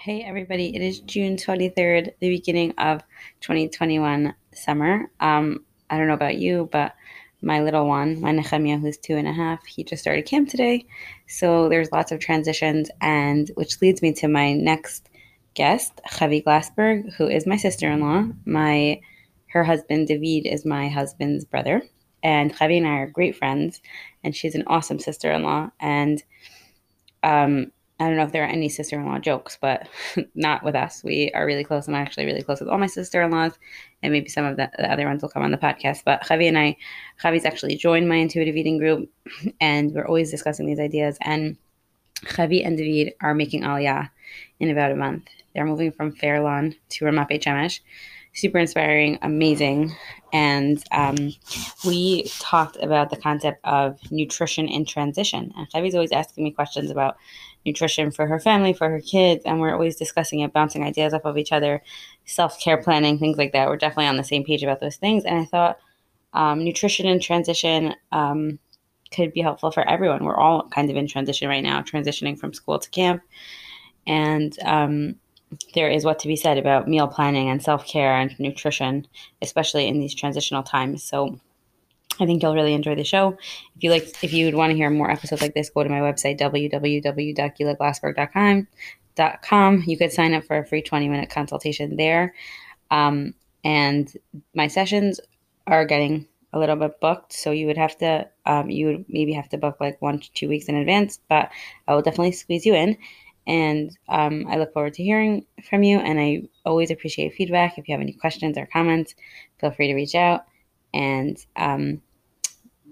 Hey everybody, it is June 23rd, the beginning of 2021 summer. Um, I don't know about you, but my little one, my Nehemiah, who's two and a half, he just started camp today. So there's lots of transitions, and which leads me to my next guest, Chavi Glassberg, who is my sister-in-law. My her husband David is my husband's brother, and Chavi and I are great friends, and she's an awesome sister-in-law. And um, I don't know if there are any sister in law jokes, but not with us. We are really close. I'm actually really close with all my sister in laws, and maybe some of the, the, other ones will come on the podcast. But Chavi and I, Chavi's actually joined my intuitive eating group, and we're always discussing these ideas. And Chavi and David are making Aliyah in about a month. They're moving from Fairlawn to Ramat Beit. Super inspiring, amazing. And um, we talked about the concept of nutrition in transition. And Chavi's always asking me questions about nutrition for her family, for her kids, and we're always discussing it, bouncing ideas off of each other, self care planning, things like that. We're definitely on the same page about those things. And I thought um, nutrition and transition um, could be helpful for everyone. We're all kind of in transition right now, transitioning from school to camp. And um, there is what to be said about meal planning and self care and nutrition, especially in these transitional times. So, I think you'll really enjoy the show. If you like, if you would want to hear more episodes like this, go to my website www.gilaglassberg.com. You could sign up for a free 20 minute consultation there. Um, and my sessions are getting a little bit booked, so you would have to, um, you would maybe have to book like one to two weeks in advance, but I will definitely squeeze you in. And um, I look forward to hearing from you. And I always appreciate feedback. If you have any questions or comments, feel free to reach out. And um,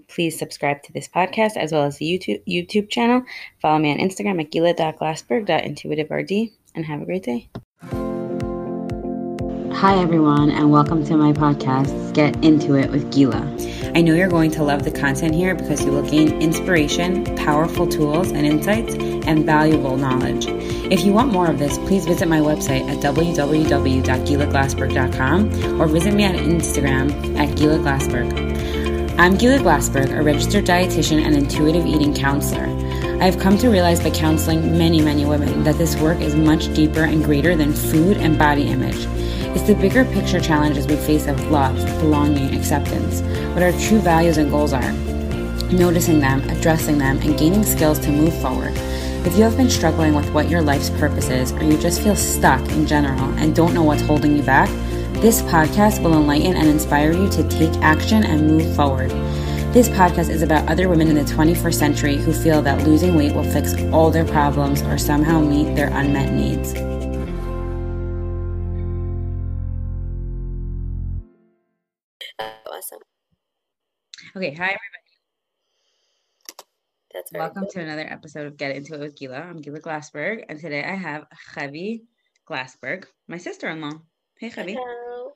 please subscribe to this podcast as well as the YouTube YouTube channel. Follow me on Instagram at gila.glassberg.intuitiverd and have a great day. Hi, everyone, and welcome to my podcast, Get Into It with Gila. I know you're going to love the content here because you will gain inspiration, powerful tools and insights, and valuable knowledge. If you want more of this, please visit my website at www.gilaglassberg.com or visit me on Instagram at Gila Glassberg. I'm Gila Glassberg, a registered dietitian and intuitive eating counselor. I have come to realize by counseling many, many women that this work is much deeper and greater than food and body image. It's the bigger picture challenges we face of love, belonging, acceptance, what our true values and goals are, noticing them, addressing them, and gaining skills to move forward. If you have been struggling with what your life's purpose is, or you just feel stuck in general and don't know what's holding you back, this podcast will enlighten and inspire you to take action and move forward. This podcast is about other women in the 21st century who feel that losing weight will fix all their problems or somehow meet their unmet needs. Awesome. Okay, hi everybody. That's welcome to another episode of Get Into It with Gila. I'm Gila Glassberg, and today I have Chavi Glassberg, my sister-in-law. Hey, Chavi. Hello.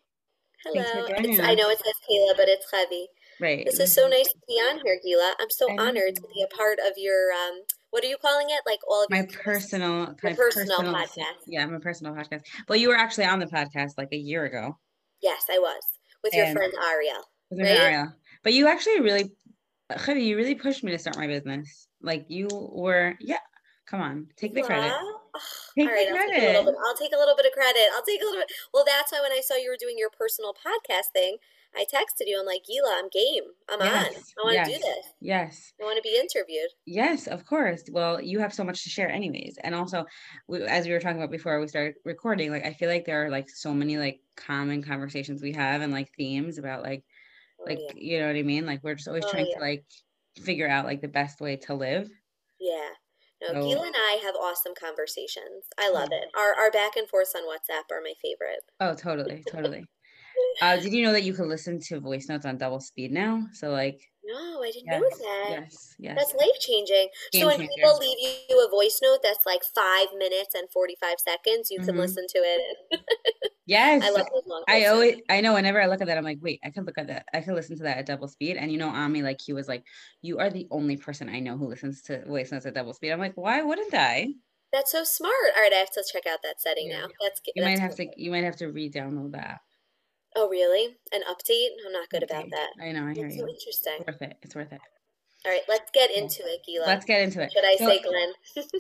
Hello. I know it says Kayla, but it's Chavi. Right. This is so nice to be on here, Gila. I'm so honored to be a part of your um what are you calling it? Like all of my personal my personal, personal podcast. Yeah, my personal podcast. Well, you were actually on the podcast like a year ago. Yes, I was. With your friend Ariel. With right? Ariel. But you actually really Chavi, you really pushed me to start my business. Like you were yeah, come on, take the credit. Take All right, I'll take, a little bit, I'll take a little bit of credit. I'll take a little bit. Well, that's why when I saw you were doing your personal podcast thing, I texted you. I'm like, Gila, I'm game. I'm yes, on. I want to yes, do this. Yes. I want to be interviewed. Yes, of course. Well, you have so much to share, anyways. And also, we, as we were talking about before we started recording, like I feel like there are like so many like common conversations we have and like themes about like, oh, like yeah. you know what I mean. Like we're just always oh, trying yeah. to like figure out like the best way to live. Yeah. No, oh. Gila and I have awesome conversations. I love it. Our our back and forth on WhatsApp are my favorite. Oh, totally, totally. uh, did you know that you can listen to voice notes on double speed now? So like no, I didn't yes, know that. Yes, yes. That's life changing. So when changer. people leave you a voice note that's like five minutes and forty five seconds, you mm-hmm. can listen to it. yes, I love those long. I always, I know. Whenever I look at that, I'm like, wait, I could look at that. I could listen to that at double speed. And you know, Ami, like he was like, you are the only person I know who listens to voice notes at double speed. I'm like, why wouldn't I? That's so smart. All right, I have to check out that setting yeah. now. That's you that's might have cool. to you might have to re-download that. Oh, really? An update? I'm not good update. about that. I know. I hear That's you. So interesting. It's worth it. It's worth it. All right, let's get into it, Gila. Let's get into it. Should I so, say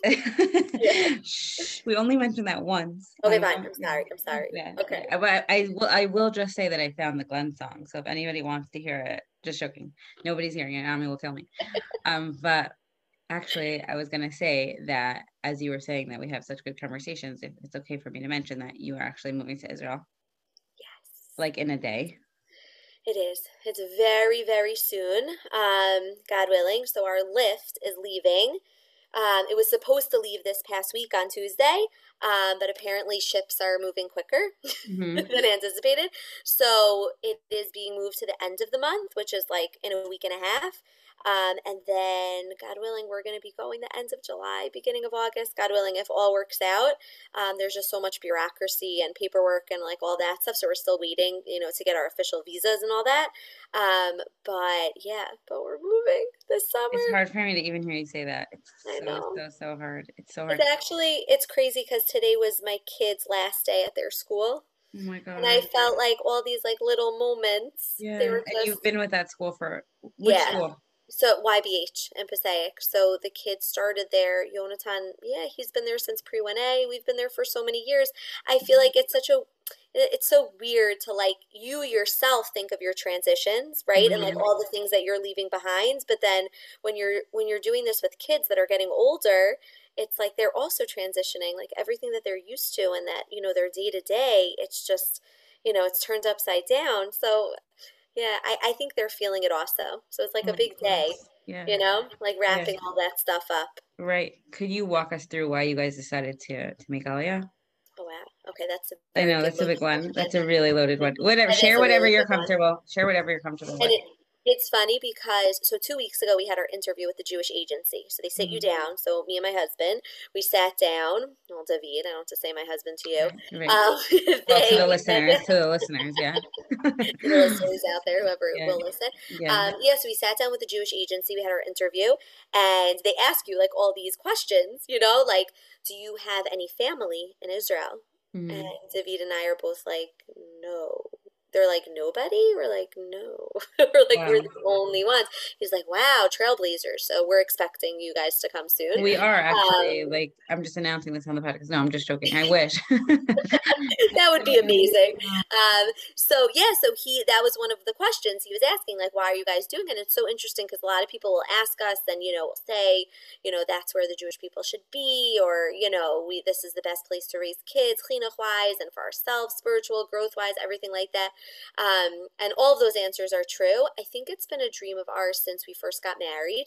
Glenn? Shh, we only mentioned that once. Okay, um, fine. I'm sorry. I'm sorry. Yeah. Okay. I, I, will. I will just say that I found the Glenn song. So if anybody wants to hear it, just joking. Nobody's hearing it. Ami will kill me. um, but actually, I was gonna say that as you were saying that we have such good conversations, if it's okay for me to mention that you are actually moving to Israel. Like in a day. It is. It's very, very soon, um, God willing. So our lift is leaving. Um, it was supposed to leave this past week on Tuesday, um, but apparently ships are moving quicker mm-hmm. than anticipated. So it is being moved to the end of the month, which is like in a week and a half. Um, and then, God willing, we're going to be going the end of July, beginning of August. God willing, if all works out. Um, there's just so much bureaucracy and paperwork and like all that stuff. So we're still waiting, you know, to get our official visas and all that. Um, but yeah, but we're moving this summer. It's hard for me to even hear you say that. It's I so, know. so, so hard. It's so hard. It's actually, it's crazy because today was my kids' last day at their school. Oh my god! And I felt like all these like little moments. Yeah, they were just, and you've been with that school for which yeah. school? So YBH and Passaic. So the kids started there. Yonatan, yeah, he's been there since pre 1A. We've been there for so many years. I feel like it's such a it's so weird to like you yourself think of your transitions right mm-hmm. and like mm-hmm. all the things that you're leaving behind but then when you're when you're doing this with kids that are getting older it's like they're also transitioning like everything that they're used to and that you know their day to day it's just you know it's turned upside down so yeah, I, I think they're feeling it also. So it's like oh a big day. Yeah. You know, like wrapping yeah. all that stuff up. Right. Could you walk us through why you guys decided to to make Aliyah? Oh wow. Okay, that's a I know that's a big one. That's a really loaded one. Whatever. share whatever really you're comfortable. One. Share whatever you're comfortable and with. It, it's funny because so two weeks ago we had our interview with the Jewish agency. So they sit mm-hmm. you down. So me and my husband, we sat down. Well, David, I don't have to say my husband to you. Right. Um, they, well, to the listeners, to the listeners, yeah. the listeners out there, whoever yeah. will listen. Yeah. Um, yeah. So we sat down with the Jewish agency. We had our interview, and they ask you like all these questions. You know, like, do you have any family in Israel? Mm-hmm. And David and I are both like, no they're like nobody? We're like no. We're like wow. we're the only ones. He's like wow trailblazers. So we're expecting you guys to come soon. We are actually um, like i'm just announcing this on the podcast. No i'm just joking. I wish. That would be amazing. Um, so yeah so he that was one of the questions he was asking like why are you guys doing it? And it's so interesting because a lot of people will ask us and you know say you know that's where the jewish people should be or you know we this is the best place to raise kids chinuch wise and for ourselves spiritual growth wise everything like that um, and all of those answers are true. I think it's been a dream of ours since we first got married.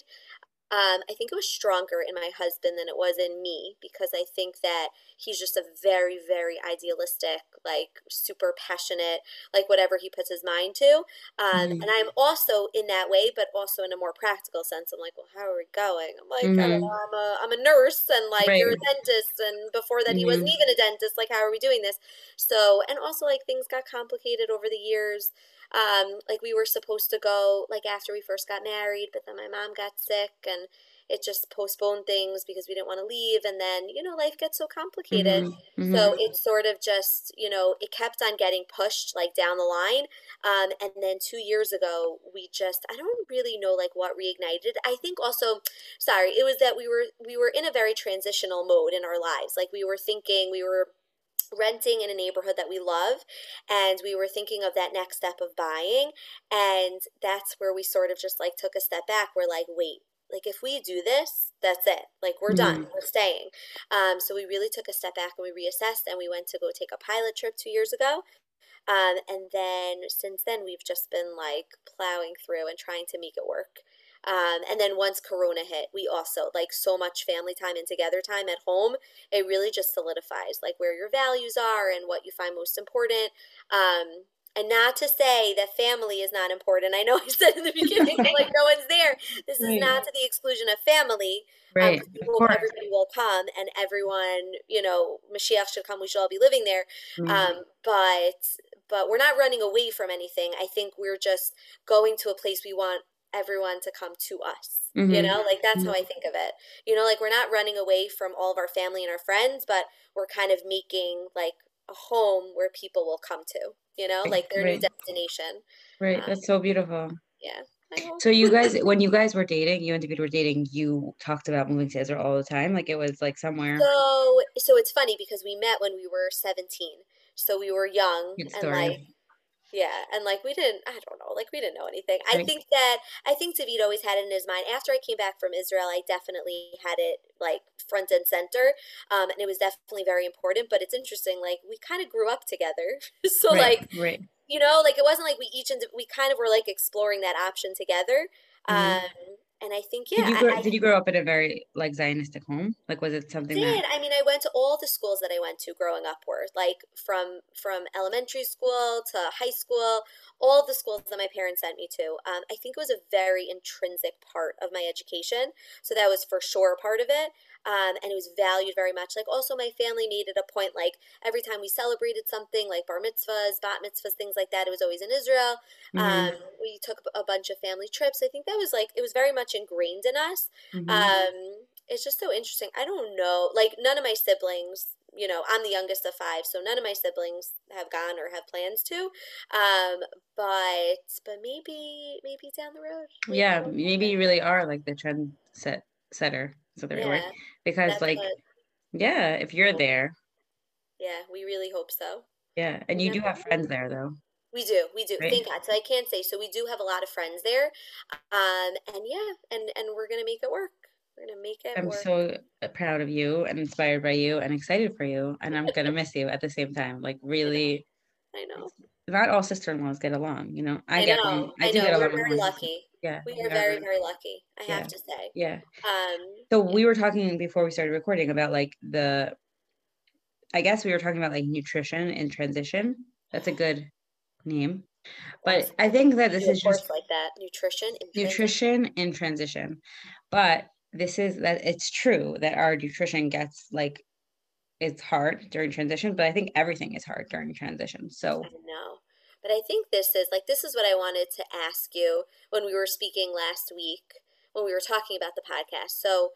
Um, I think it was stronger in my husband than it was in me because I think that he's just a very, very idealistic, like super passionate, like whatever he puts his mind to. Um, mm-hmm. And I'm also in that way, but also in a more practical sense. I'm like, well, how are we going? I'm like, mm-hmm. I don't mm-hmm. know, I'm a, I'm a nurse and like right. you're a dentist. And before that, mm-hmm. he wasn't mm-hmm. even a dentist. Like, how are we doing this? So, and also like things got complicated over the years. Um, like we were supposed to go like after we first got married, but then my mom got sick and it just postponed things because we didn't want to leave and then you know life gets so complicated mm-hmm. Mm-hmm. so it sort of just you know it kept on getting pushed like down the line um, and then two years ago we just i don't really know like what reignited i think also sorry it was that we were we were in a very transitional mode in our lives like we were thinking we were renting in a neighborhood that we love and we were thinking of that next step of buying and that's where we sort of just like took a step back. We're like wait like if we do this that's it. Like we're mm-hmm. done we're staying. Um, so we really took a step back and we reassessed and we went to go take a pilot trip two years ago. Um, and then since then we've just been like plowing through and trying to make it work um, and then once Corona hit, we also like so much family time and together time at home. It really just solidifies like where your values are and what you find most important. Um, and not to say that family is not important. I know I said in the beginning, like no one's there. This is right. not to the exclusion of family. Um, right. Um, people, everybody will come, and everyone, you know, Mashiach should come. We should all be living there. Mm-hmm. Um, but but we're not running away from anything. I think we're just going to a place we want everyone to come to us. Mm-hmm. You know, like that's mm-hmm. how I think of it. You know, like we're not running away from all of our family and our friends, but we're kind of making like a home where people will come to, you know, like their right. new destination. Right. Um, that's so beautiful. Yeah. So you guys, when you guys were dating, you and David were dating, you talked about moving to Israel all the time. Like it was like somewhere. So, so it's funny because we met when we were seventeen. So we were young and like yeah, and like we didn't, I don't know, like we didn't know anything. I think that I think David always had it in his mind. After I came back from Israel, I definitely had it like front and center, um, and it was definitely very important. But it's interesting, like we kind of grew up together, so right, like right. you know, like it wasn't like we each ind- we kind of were like exploring that option together. Mhm. Um, and I think Did you grow, I did you grow up in a very like Zionistic home? Like was it something that did. I mean, I went to all the schools that I went to growing up were like from from elementary school to high school, all the schools that my parents sent me to. Um, I think it was a very intrinsic part of my education, so that was for sure part of it. Um, and it was valued very much. Like also, my family made it a point. Like every time we celebrated something, like bar mitzvahs, bat mitzvahs, things like that, it was always in Israel. Mhm, Um, we took a bunch of family trips. I think that was like it was very much ingrained in us. mhm. Um, it's just so interesting. I don't know. Like none of my siblings, you know, I'm the youngest of five, so none of my siblings have gone or have plans to. Um, but but maybe maybe down the road. we yeah, maybe you really are like the trend set setter. So that the right word? Yeah, Because that's like what. yeah, if you're there, Yeah, we really hope so. yeah, and you Yeah. do have friends there though, We do, we do. right? Thank God. So I can't say. So we do have a lot of friends there, um, and yeah, and and we're gonna make it work. We're gonna make it I'm work. so proud of you and inspired by you and excited for you, and I'm gonna miss you at the same time. Like I know. really, I know. not all sister-in-laws get along, you know. I I get along. know. I I do know. get We're along very lucky. Yeah, We are very, very lucky. I yeah, have to say. yeah. Um, So we were talking before we started recording about like the, I guess we were talking about like nutrition and transition. That's a good name. But I think that this is just like that. Nutrition in transition. nutrition in transition. But this is that it's true that our nutrition gets like it's hard during transition, but I think everything is hard during transition. So I know. But I think this is like this is what I wanted to ask you when we were speaking last week when we were talking about the podcast. So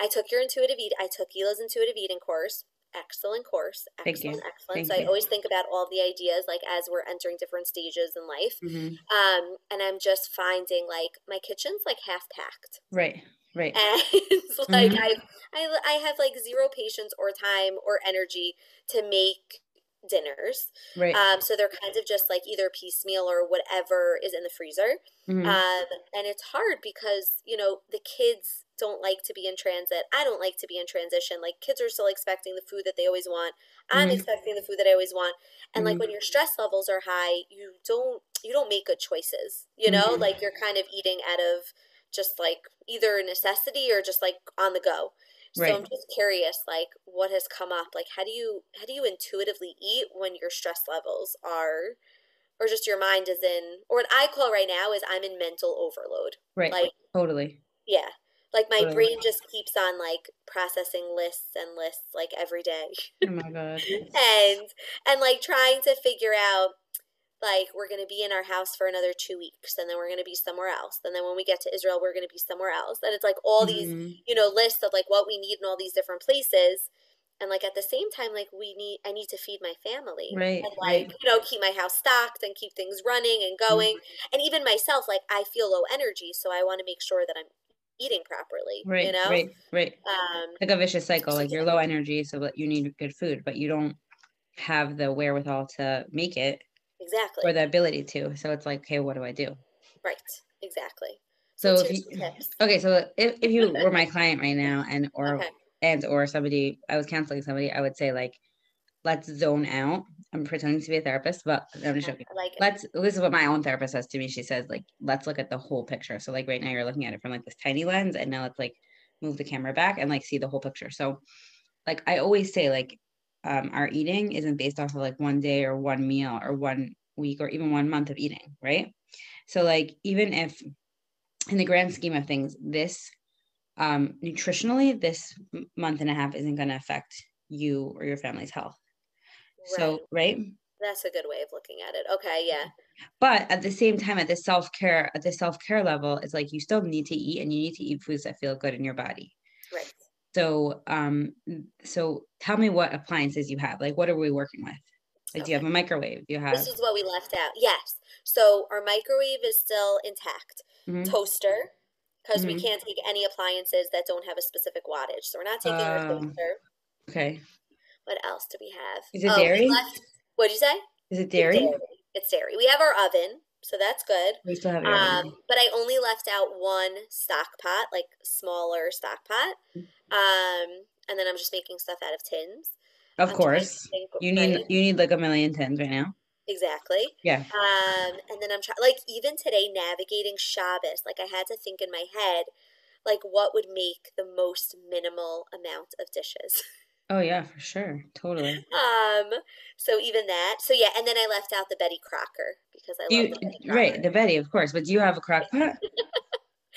I took your intuitive eat I took Gila's intuitive eating course. Excellent course. Thank you. Excellent, excellent. Thank so I you. always think about all the ideas like as we're entering different stages in life. mhm. Um, and I'm just finding like my kitchen's like half packed. right, right. and it's like Mhm. I, I I have like zero patience or time or energy to make dinners. Right. Um, so they're kind of just like either piecemeal or whatever is in the freezer. mhm. Um, and it's hard because you know the kids don't like to be in transit. I don't like to be in transition. Like kids are still expecting the food that they always want. I'm Mhm. expecting the food that I always want. And like Mhm. when your stress levels are high, you don't you don't make good choices. You know, Mhm. like you're kind of eating out of just like either necessity or just like on the go. So I'm just curious, like what has come up? Like how do you how do you intuitively eat when your stress levels are or just your mind is in or what I call right now is I'm in mental overload. Right. Like Totally. yeah. Like my Totally. brain just keeps on like processing lists and lists like every day. Oh my God. and and like trying to figure out like we're going to be in our house for another 2 weeks and then we're going to be somewhere else. And then when we get to Israel we're going to be somewhere else. And it's like all these, Mhm. you know, lists of like what we need in all these different places. And like at the same time like we need I need to feed my family Right, and right. like, you know, keep my house stocked and keep things running and going. And even myself like I feel low energy, so I want to make sure that I'm eating properly, right you know? right, right. Um Like a vicious cycle. Like you're low energy, so you need good food, but you don't have the wherewithal to make it or the ability to. So it's like, okay, what do I do? Right. Exactly. So if you, tips. okay, so if, if you were my client right now and or Okay. and or somebody I was counseling somebody, I would say like, let's zone out. I'm pretending to be a therapist, but I'm just joking. Like. Let's this is what my own therapist says to me. She says, like, let's look at the whole picture. So like right now you're looking at it from like this tiny lens, and now let's like move the camera back and like see the whole picture. So like I always say, like, um, our eating isn't based off of like one day or one meal or one week or even one month of eating, right? So like even if in the grand scheme of things, this um nutritionally, this month and a half isn't going to affect you or your family's health. Right. So, right? That's a good way of looking at it. Okay, yeah. But at the same time, at the self care, at the self care level, it's like you still need to eat and you need to eat foods that feel good in your body. Right. So, um, so tell me what appliances you have. Like, what are we working with? Like, do you have a microwave? Do you have? This is what we left out. Yes. So our microwave is still intact. Mhm. toaster because we Mhm. can't take any appliances that don't have a specific wattage. So we're not taking our Oh. toaster. Okay. What else do we have? Is it Oh, dairy? left- what'd you say? Is it It's dairy? It's dairy. We have our oven, so that's good. We still have. Um, but I only left out one stock pot, like smaller stock pot. Um, and then I'm just making stuff out of tins. Of I'm course. think, You need right? you need like a million tins right now. Exactly. Yeah. Um, and then I'm trying, like, even today, navigating Shabbos, like, I had to think in my head, like, what would make the most minimal amount of dishes. Oh yeah, for sure. Totally. Um, so even that. So yeah, and then I left out the Betty Crocker because I you the Betty right, the Betty, of course, but do you have a crock pot?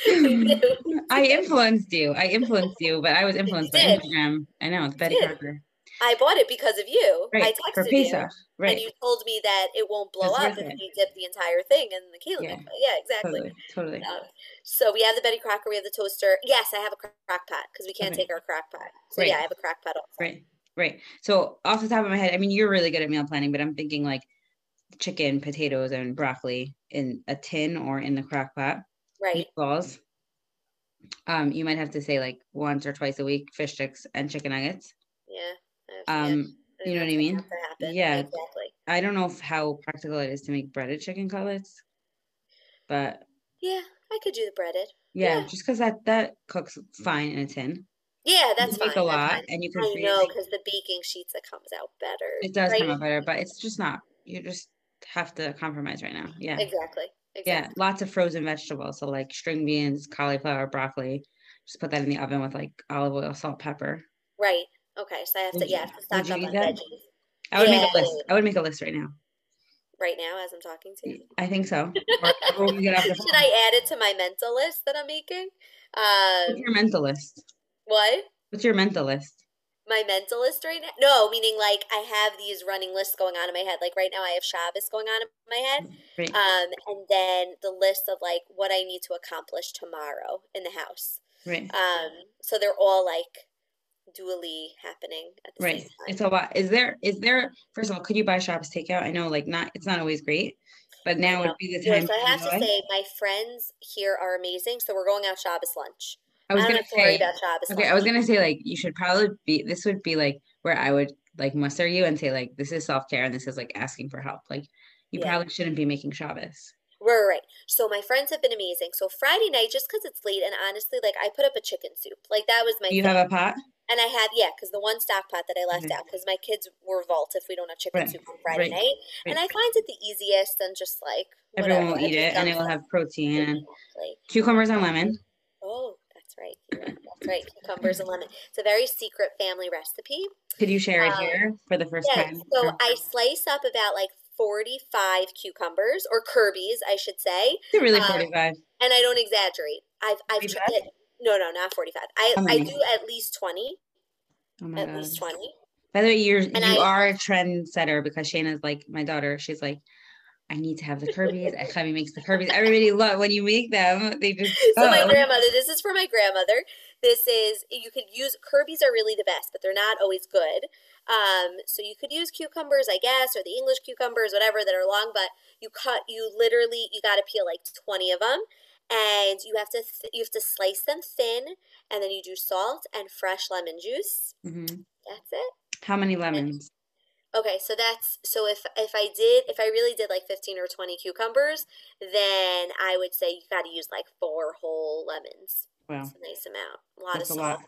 I influenced you. I influenced you, but I was influenced by. Instagram. I know, it's Betty. Crocker. I bought it because of you. Right. I texted you. Pesach. And you told me that it won't blow It's up if it. you dip the entire thing in the Kalim. Yeah. Yeah, exactly. Totally. Totally. Um, so we have the Betty Crocker, we have the toaster. Yes, I have a crack pot because we can't Okay. take our crack pot. So Right. yeah, I have a crack pot also. Right. Right. So off the top of my head, I mean, you're really good at meal planning, but I'm thinking like chicken, potatoes, and broccoli in a tin or in the crock pot. Right. Meatballs. Um, you might have to say like once or twice a week, fish sticks and chicken nuggets. Yeah. Have- yeah, Um, you know what I mean? have to happen. Yeah. Exactly. I don't know how practical it is to make breaded chicken cutlets, but Yeah, I could do the breaded. yeah, Yeah. just because that that cooks fine in a tin. Yeah, that's can fine. make a lot, fine. and you can I freeze know because the baking sheets that comes out better. It does right? come out better, but it's just not. You just have to compromise right now. Yeah. Exactly. Yeah, lots of frozen vegetables. So like string beans, cauliflower, broccoli. Just put that in the oven with like olive oil, salt, pepper. Right. Okay. So I have to yeah, I have to stock would up on that? veggies I would make a list. I would make a list right now. right now as I'm talking to you. I think so. Or when we get off the Should. I add it to my mental list that I'm making? Um, What's your mental list? what? What's your mental list? My mental list right now? No, meaning like I have these running lists going on in my head. Like right now, I have Shabbos going on in my head. Um, and then the list of like what I need to accomplish tomorrow in the house. Right. Um, so they're all like dually happening at the Right. same time. It's a lot. Is there is there first of all, could you buy Shabbos takeout? I know like not it's not always great, but now would be the time so I have to say, my friends here are amazing. So we're going out Shabbos lunch. I was don't gonna have to worry say about Shabbos okay, I was gonna say like you should probably be this would be like where I would like muster you and say like this is self-care and this is like asking for help. Like you Yeah. probably shouldn't be making Shabbos. Right, right, right. So my friends have been amazing. So Friday night, just because it's late, and honestly, like I put up a chicken soup. Like that was my You thing. have a pot? And I had, yeah, because the one stock pot that I left Okay. out, because my kids were vault if we don't have chicken Right, soup on Friday right, night. And. I find it the easiest and just like Everyone whatever. will eat it and it will have protein Exactly. cucumbers and lemon. Oh, that's right. That's right. Cucumbers and lemon. It's a very secret family recipe. Could you share it Um, here for the first Yeah, time? so I slice up about like 45 cucumbers or Kirby's, I should say, it really um, 45? and I don't exaggerate. I've I've tried it. No, no, not 45. I How I do at least 20. Oh my At god. least 20. By the way, you're And you I- are a trendsetter because Shayna's like my daughter. She's like, I need to have the Kirby's. Chavi makes the Kirby's. Everybody love when you make them. They just So my grandmother, this is for my grandmother. This is you could use Kirby's are really the best, but they're not always good. Um, so you could use cucumbers, I guess, or the English cucumbers, whatever that are long. But you cut, you literally, you got to peel like twenty of them, and you have to th- you have to slice them thin, and then you do salt and fresh lemon juice. Mhm. That's it. How many lemons? Okay, so that's so if if I did if I really did like 15 or 20 cucumbers, then I would say you got to use like four whole lemons. Wow, It's a nice amount. A lot that's of lot.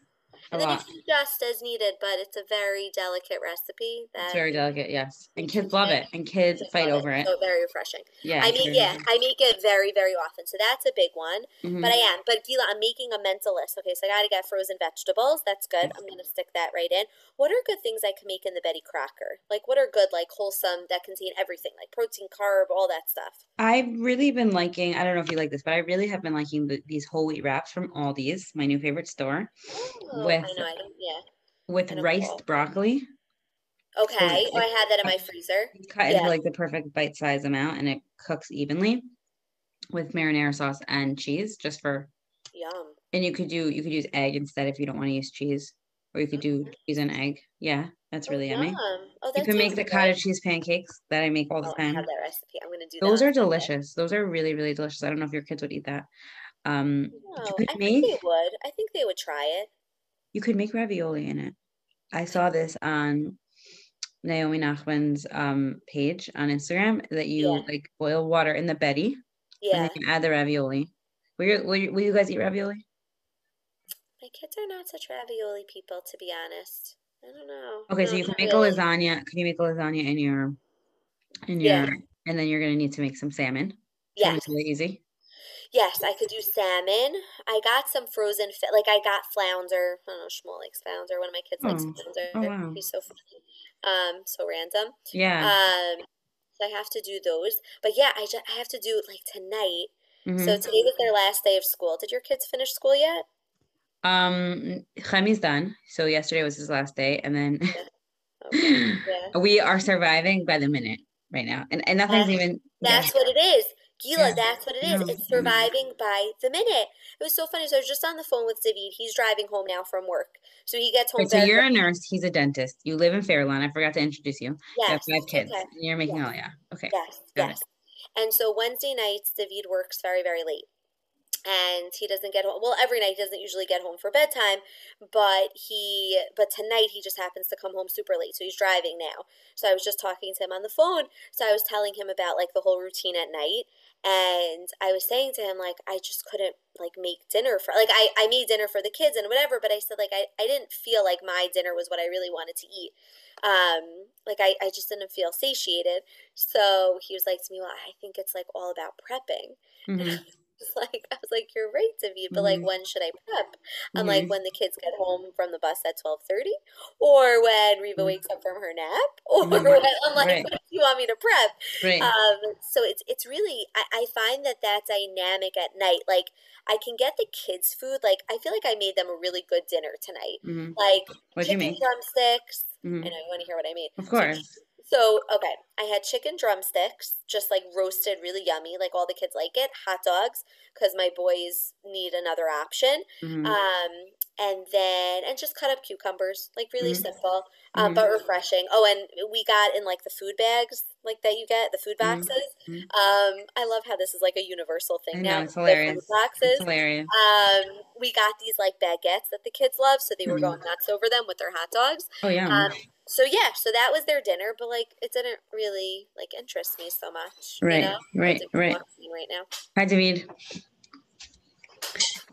A And then lot. you can adjust as needed, but it's a very delicate recipe that It's very delicate, yes. And kids love it, and kids kids fight over it. So very refreshing. Yeah, I make yeah. I make it very very often. So that's a big one. Mhm. But I am. But Gila, I'm making a mental list. Okay, so I got to get frozen vegetables. That's good. Yes. I'm gonna stick that right in. What are good things I can make in the Betty Crocker? Like what are good, like wholesome that contain everything, like protein, carb, all that stuff. I've really been liking, I don't know if you like this, but I really have been liking the, these whole wheat wraps from Aldi's, my new favorite store, Oh, with I know. I. Yeah. with I don't riced know. broccoli. Okay. it's Oh, I had that in my freezer. Cut into like the perfect bite size amount and it cooks evenly with marinara sauce and cheese just for Yum. and you could do you could use egg instead if you don't want to use cheese or you could do cheese and egg yeah That's really yummy. Yum. Oh, You can make the good. cottage cheese pancakes that I make all the Oh, I time. have that recipe. I'm gonna do. Those are delicious. Those are really, really delicious. I don't know if your kids would eat that. Um, No, I think they would. I think they would try it. You could make ravioli in it. I saw this on Naomi Nachman's um page on Instagram that you Yeah. like boil water in the Betty and Yeah. then you can add the ravioli. Will you, will you, will you guys eat ravioli? My kids are not such ravioli people, to be honest. I don't know. Okay, No, so you can make really. a lasagna. Can you make a lasagna in your in Yeah. your and then you're gonna need to make some salmon. Yeah. Really easy. Yes, I could do salmon. I got some frozen like I got flounder. I don't know, Shmuel likes flounder. One of my kids likes Oh, flounder. oh wow. He's so funny. Um, so random. Yeah. Um, so I have to do those. But yeah, I just I have to do it like tonight. So hmm today was their last day of school. Did your kids finish school yet? Um, Chemi's done. So yesterday was his last day, and then Okay. Yeah. we are surviving by the minute right now, and and nothing's That's even. Yeah. That's what it is. Gila, Yeah. that's what it is. No. It's surviving by the minute. It was so funny. So I was just on the phone with David. He's driving home now from work. So he gets home so you're a nurse. He's a dentist. You live in Fairlawn. I forgot to introduce you. You have Yes. five kids. Okay. You're making Yes. all yeah. Okay. Yes, Got it. yes. And so Wednesday nights, David works very, very late. And he doesn't get home. Well, every night he doesn't usually get home for bedtime, but he, but tonight he just happens to come home super late. So he's driving now. So I was just talking to him on the phone. So I was telling him about like the whole routine at night. And I was saying to him, like, I just couldn't like make dinner for, like, I, I made dinner for the kids and whatever, but I said, like, I, I didn't feel like my dinner was what I really wanted to eat. Um, like, I, I just didn't feel satiated. So he was like to me, Well, I think it's like all about prepping. Hmm I was like, I was like, You're right, David, but like hmm when should I prep? I'm like when the kids get home from the bus at twelve thirty, or when Reva wakes up from her nap, or when I'm like, Right. do you want me to prep? Right. Um, so it's it's really I, I find that that dynamic at night, like I can get the kids food, like I feel like I made them a really good dinner tonight. hmm Like What'd you chicken make? drumsticks. hmm I know you want to hear what I mean. Of course. so, okay, I had chicken drumsticks, just like roasted, really yummy, like all the kids like it. Hot dogs, because my boys need another option. hmm Um, and then, and just cut up cucumbers, like really hmm simple, um, hmm but refreshing. Oh, and we got in like the food bags, like that you get, the food hmm boxes. hmm Um, I love how this is like a universal thing know now, it's hilarious. It's hilarious. Um, we got these like baguettes that the kids love, so they were hmm going nuts over them with their hot dogs. Oh yeah. Um, so yeah, so that was their dinner, but like it didn't really like interest me so much, you Right. know. Right. Right. right now. Hi, David.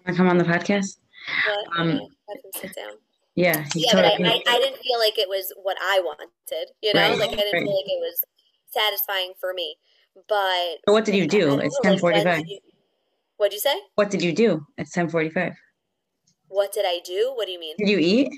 Want to come on the podcast? But Um. have him sit down. Yeah. Yeah, but I. I, I didn't feel like it was what I wanted, you know. Right. Like I didn't Right. feel like it was satisfying for me. But So what did you do? It's ten forty-five. did you? What'd you say? What did you do? It's ten forty-five. What did I do? What do you mean? Did you eat?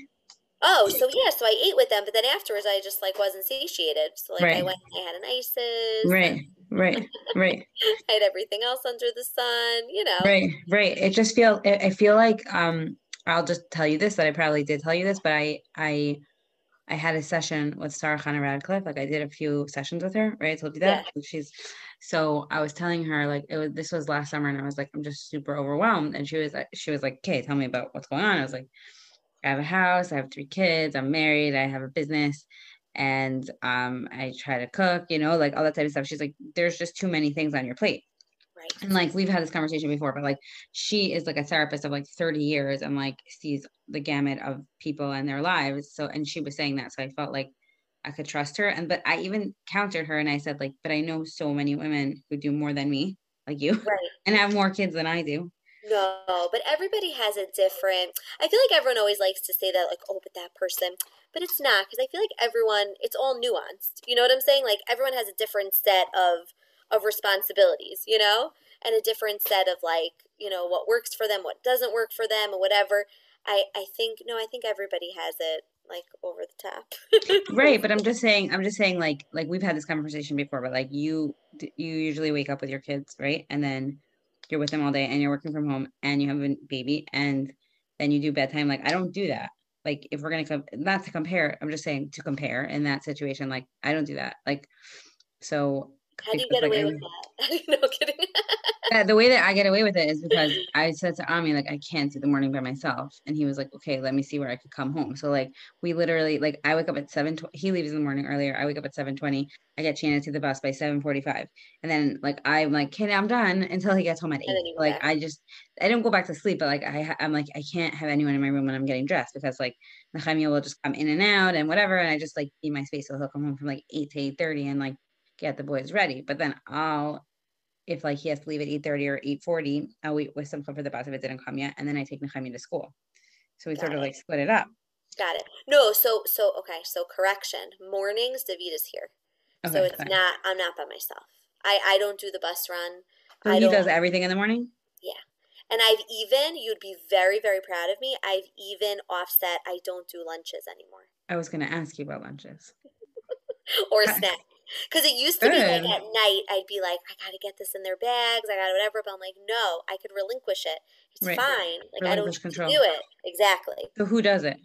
Oh, so yeah, so I ate with them, but then afterwards I just like wasn't satiated. So like I went and I had an ISIS Right. Right. Right. I had everything else under the sun, you know. Right. Right. It just feel. I I feel like. Um. I'll just tell you this that I probably did tell you this, but I. I. I had a session with Sara Chana Radcliffe. Like I did a few sessions with her, right? I told you that. And She's so I was telling her like it was this was last summer and I was like, I'm just super overwhelmed. And she was she was like, Okay, tell me about what's going on. I was like, I have a house, I have three kids, I'm married, I have a business, and um I try to cook, you know, like all that type of stuff. She's like, There's just too many things on your plate. Right. And like we've had this conversation before, but like she is like a therapist of like 30 years and like sees the gamut of people and their lives. So and she was saying that. So I felt like I could trust her. And but I even countered her and I said, like, but I know so many women who do more than me, like you, Right. and have more kids than I do. No, but everybody has a different. I feel like everyone always likes to say that, like, oh, but that person. But it's not, because I feel like everyone, it's all nuanced. You know what I'm saying? Like, everyone has a different set of of responsibilities, you know, and a different set of like, you know, what works for them, what doesn't work for them, or whatever. I I think no, I think everybody has it like over the top. right but i'm just saying i'm just saying like like we've had this conversation before but like you you usually wake up with your kids right and then you're with them all day and you're working from home and you have a baby and then you do bedtime like i don't do that. Like if we're gonna come not to compare i'm just saying to compare in that situation like i don't do that. Like so How do you get like, away I- with that? no kidding. Yeah, the way that I get away with it is because I said to Ami, like, I can't do the morning by myself. And he was like, okay, let me see where I could come home. So like we literally like I wake up at 7 he leaves in the morning earlier. I wake up at 7:20. I get Shayna to the bus by 7:45. And then like I'm like, okay, I'm done until he gets home at 8. And then you go Like back. I just I don't go back to sleep, but like I I'm like I can't have anyone in my room when I'm getting dressed because like Nehemiah will just come in and out and whatever. And I just like need my space. So he'll come home from like 8 to 8:30 and like get the boys ready. But then I'll if like he has to leave at 8.30 or 8.40 i'll wait with some for the bus if it didn't come yet and then i take Nehemiah to school so we Got sort of like split it up Got it. No, so so okay, so correction. Mornings, David is here. so it's fine. not I'm not by myself. I I don't do the bus run. so I he does everything in the morning Yeah. and I've even you'd be very very proud of me. I've even offset I don't do lunches anymore i was going to ask you about lunches or Okay. Cuz it used to be like at night I'd be like I got to get this in their bags. I got whatever, but I'm like no, I could relinquish it. It's Right. fine. Like I don't Relinquish need control. to do it. Exactly. so who does it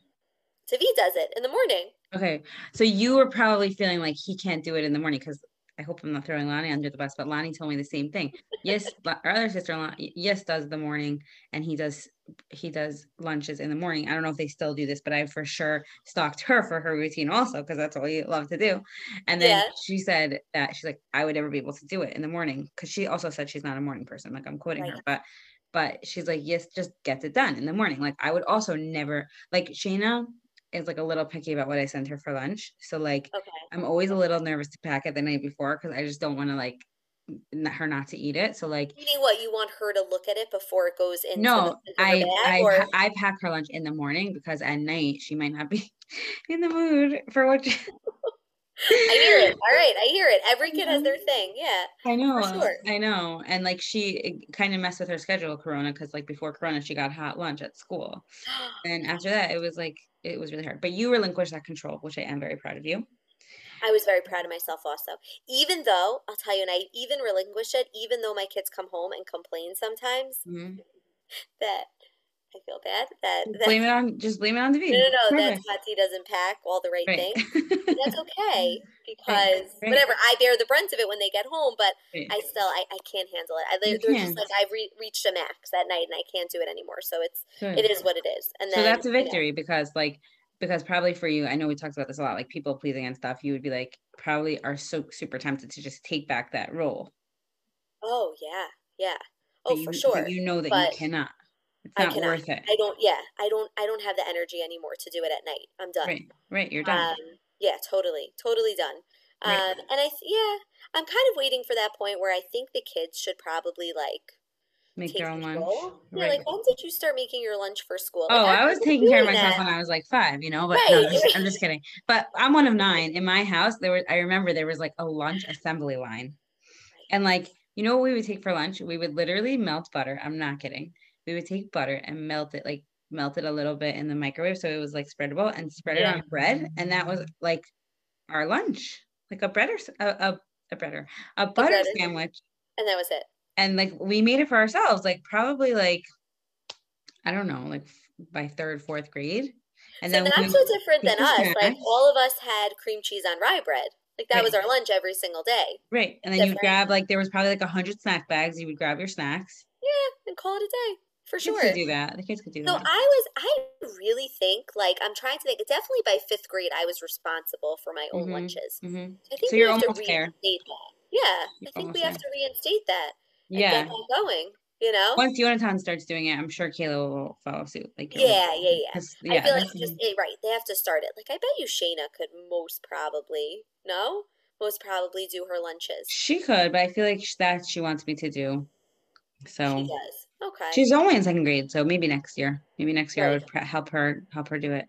David does it in the morning. okay so you were probably feeling like he can't do it in the morning because I hope I'm not throwing Lonnie under the bus, but Lonnie told me the same thing. Yes, our other sister-in-law, yes, does the morning, and he does he does lunches in the morning. I don't know if they still do this, but I for sure stalked her for her routine also because that's all we love to do. And then Yeah. she said that she's like, I would never be able to do it in the morning because she also said she's not a morning person. Like I'm quoting Right. her, but but she's like, yes, just gets it done in the morning. Like I would also never like Shayna is like a little picky about what I send her for lunch. So like Okay. I'm always a little nervous to pack it the night before because I just don't want to like her not to eat it. So like Meaning what? You want her to look at it before it goes in. no, the, into her I bag, I or I pack her lunch in the morning because at night she might not be in the mood for what. she- I hear it. All right, I hear it. Every kid has their thing. Yeah. I know, sure. I know, and like she kind of messed with her schedule, Corona, because like before Corona she got hot lunch at school, and after that it was like it was really hard. But you relinquished that control, which I am very proud of you. I was very proud of myself also. Even though, I'll tell you, and I even relinquish it, even though my kids come home and complain sometimes Mhm. that I feel bad that, that Blame it on, just blame it on the David. no, no, no, that. Tati doesn't pack all the right, Right. things. That's okay because right. whatever, I bear the brunt of it when they get home, but. I still, I, I can't handle it. I, You there's just like, I've re- reached a max that night and I can't do it anymore. So it's, Good. it is what it is. And so that's a you know, victory because like because probably for you i know we talked about this a lot like people pleasing and stuff you would be like probably are so super tempted to just take back that role oh yeah, yeah. Oh, you, for sure. you know that but you cannot it's not worth it I don't. Yeah, I don't. I don't have the energy anymore to do it at night. I'm done. right right you're done Um, yeah, totally, totally done. Um, Right. and I, th- yeah, I'm kind of waiting for that point where I think the kids should probably like make their own lunch. Yeah, right like when did you start making your lunch for school? Oh, Like, I was taking care of myself that. when I was like five, you know, but no, I'm just, I'm just kidding. But I'm one of nine. In my house, there was I remember there was like a lunch assembly line. And like, you know what we would take for lunch? We would literally melt butter. I'm not kidding. We would take butter and melt it, like melt it a little bit in the microwave so it was like spreadable and spread it on bread. And that was like our lunch, like a bread or a, a, a breader, a butter sandwich. And that was it. And like we made it for ourselves, like probably like I don't know, like by third, fourth grade. And so then we, so different than us. Like all of us had cream cheese on rye bread. Like that Right. was our lunch every single day. right. And then you grab like there was probably like a hundred snack bags. You would grab your snacks. Yeah, and call it a day for Kids sure. could do that. The kids could do So that. I was, I really think, like, I'm trying to think, definitely by fifth grade, I was responsible for my own Mhm. lunches. Mhm. I think So you're almost there. Yeah, You're I think we almost have to reinstate that Yeah. going, you know? Once Yonatan starts doing it, I'm sure Kayla will follow suit. Like, Yeah, yeah, yeah. 'cause, I feel like just, eh, right, they have to start it. Like, I bet you Shayna could most probably, no? Most probably do her lunches. she could, but I feel like that she wants me to do. So She does. Okay. she's only in second grade, so maybe next year. Maybe next year I would pre- help her help her do it.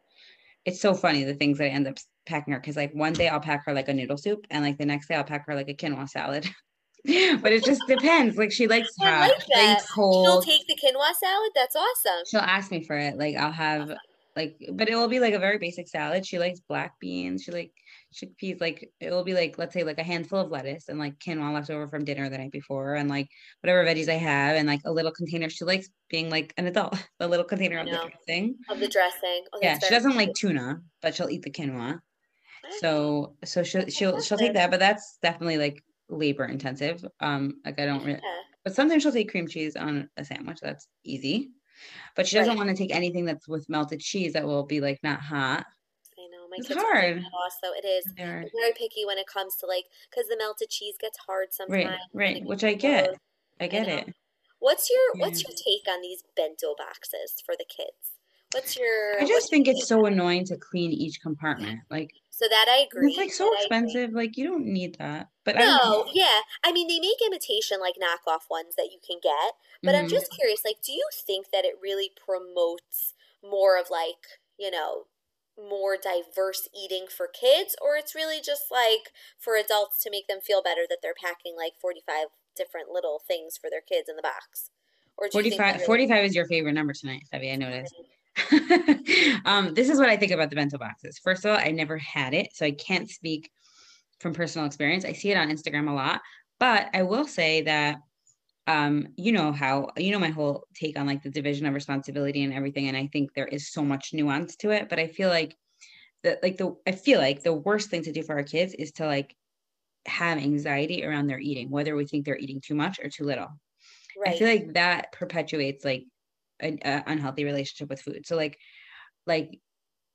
It's so funny the things that I end up packing her because like one day I'll pack her like a noodle soup, and like the next day I'll pack her like a quinoa salad. but it just depends. Like she likes hot, like likes that. She'll take the quinoa salad? That's awesome. She'll ask me for it. Like I'll have like, but it will be like a very basic salad. She likes black beans. She like chickpeas. Like it will be like let's say like a handful of lettuce and like quinoa left over from dinner the night before, and like whatever veggies I have, and like a little container. She likes being like an adult. A little container of the dressing. Of the dressing. Oh, Yeah, she doesn't like tuna, but she'll eat the quinoa. So so she'll she'll she'll take that. But that's definitely like labor intensive. Um, like I don't really, Yeah. but sometimes she'll take cream cheese on a sandwich. That's easy. But she doesn't Right. want to take anything that's with melted cheese that will be like not hot. I my It's kids hard. also. It is. I'm very picky when it comes to like because the melted cheese gets hard sometimes. Right, right, which I get. I get know. it. What's your What's your take on these bento boxes for the kids? What's your? I just your think it's so annoying to clean each compartment. Like So that I agree. it's like so I expensive. Like you don't need that. But I No, know. yeah. I mean, they make imitation like knockoff ones that you can get. But I'm Mhm. just curious, like, do you think that it really promotes more of like, you know, more diverse eating for kids, or it's really just like for adults to make them feel better that they're packing like 45 different little things for their kids in the box? Or do you think 45, they really- 45 is your favorite number tonight, Debbie. I noticed. um, this is what I think about the bento boxes. First of all, I never had it, so I can't speak from personal experience. I see it on Instagram a lot, but I will say that um, you know how you know my whole take on like the division of responsibility and everything, and I think there is so much nuance to it. But I feel like the like the I feel like the worst thing to do for our kids is to like have anxiety around their eating, whether we think they're eating too much or too little. I feel like that perpetuates like an unhealthy relationship with food. So like like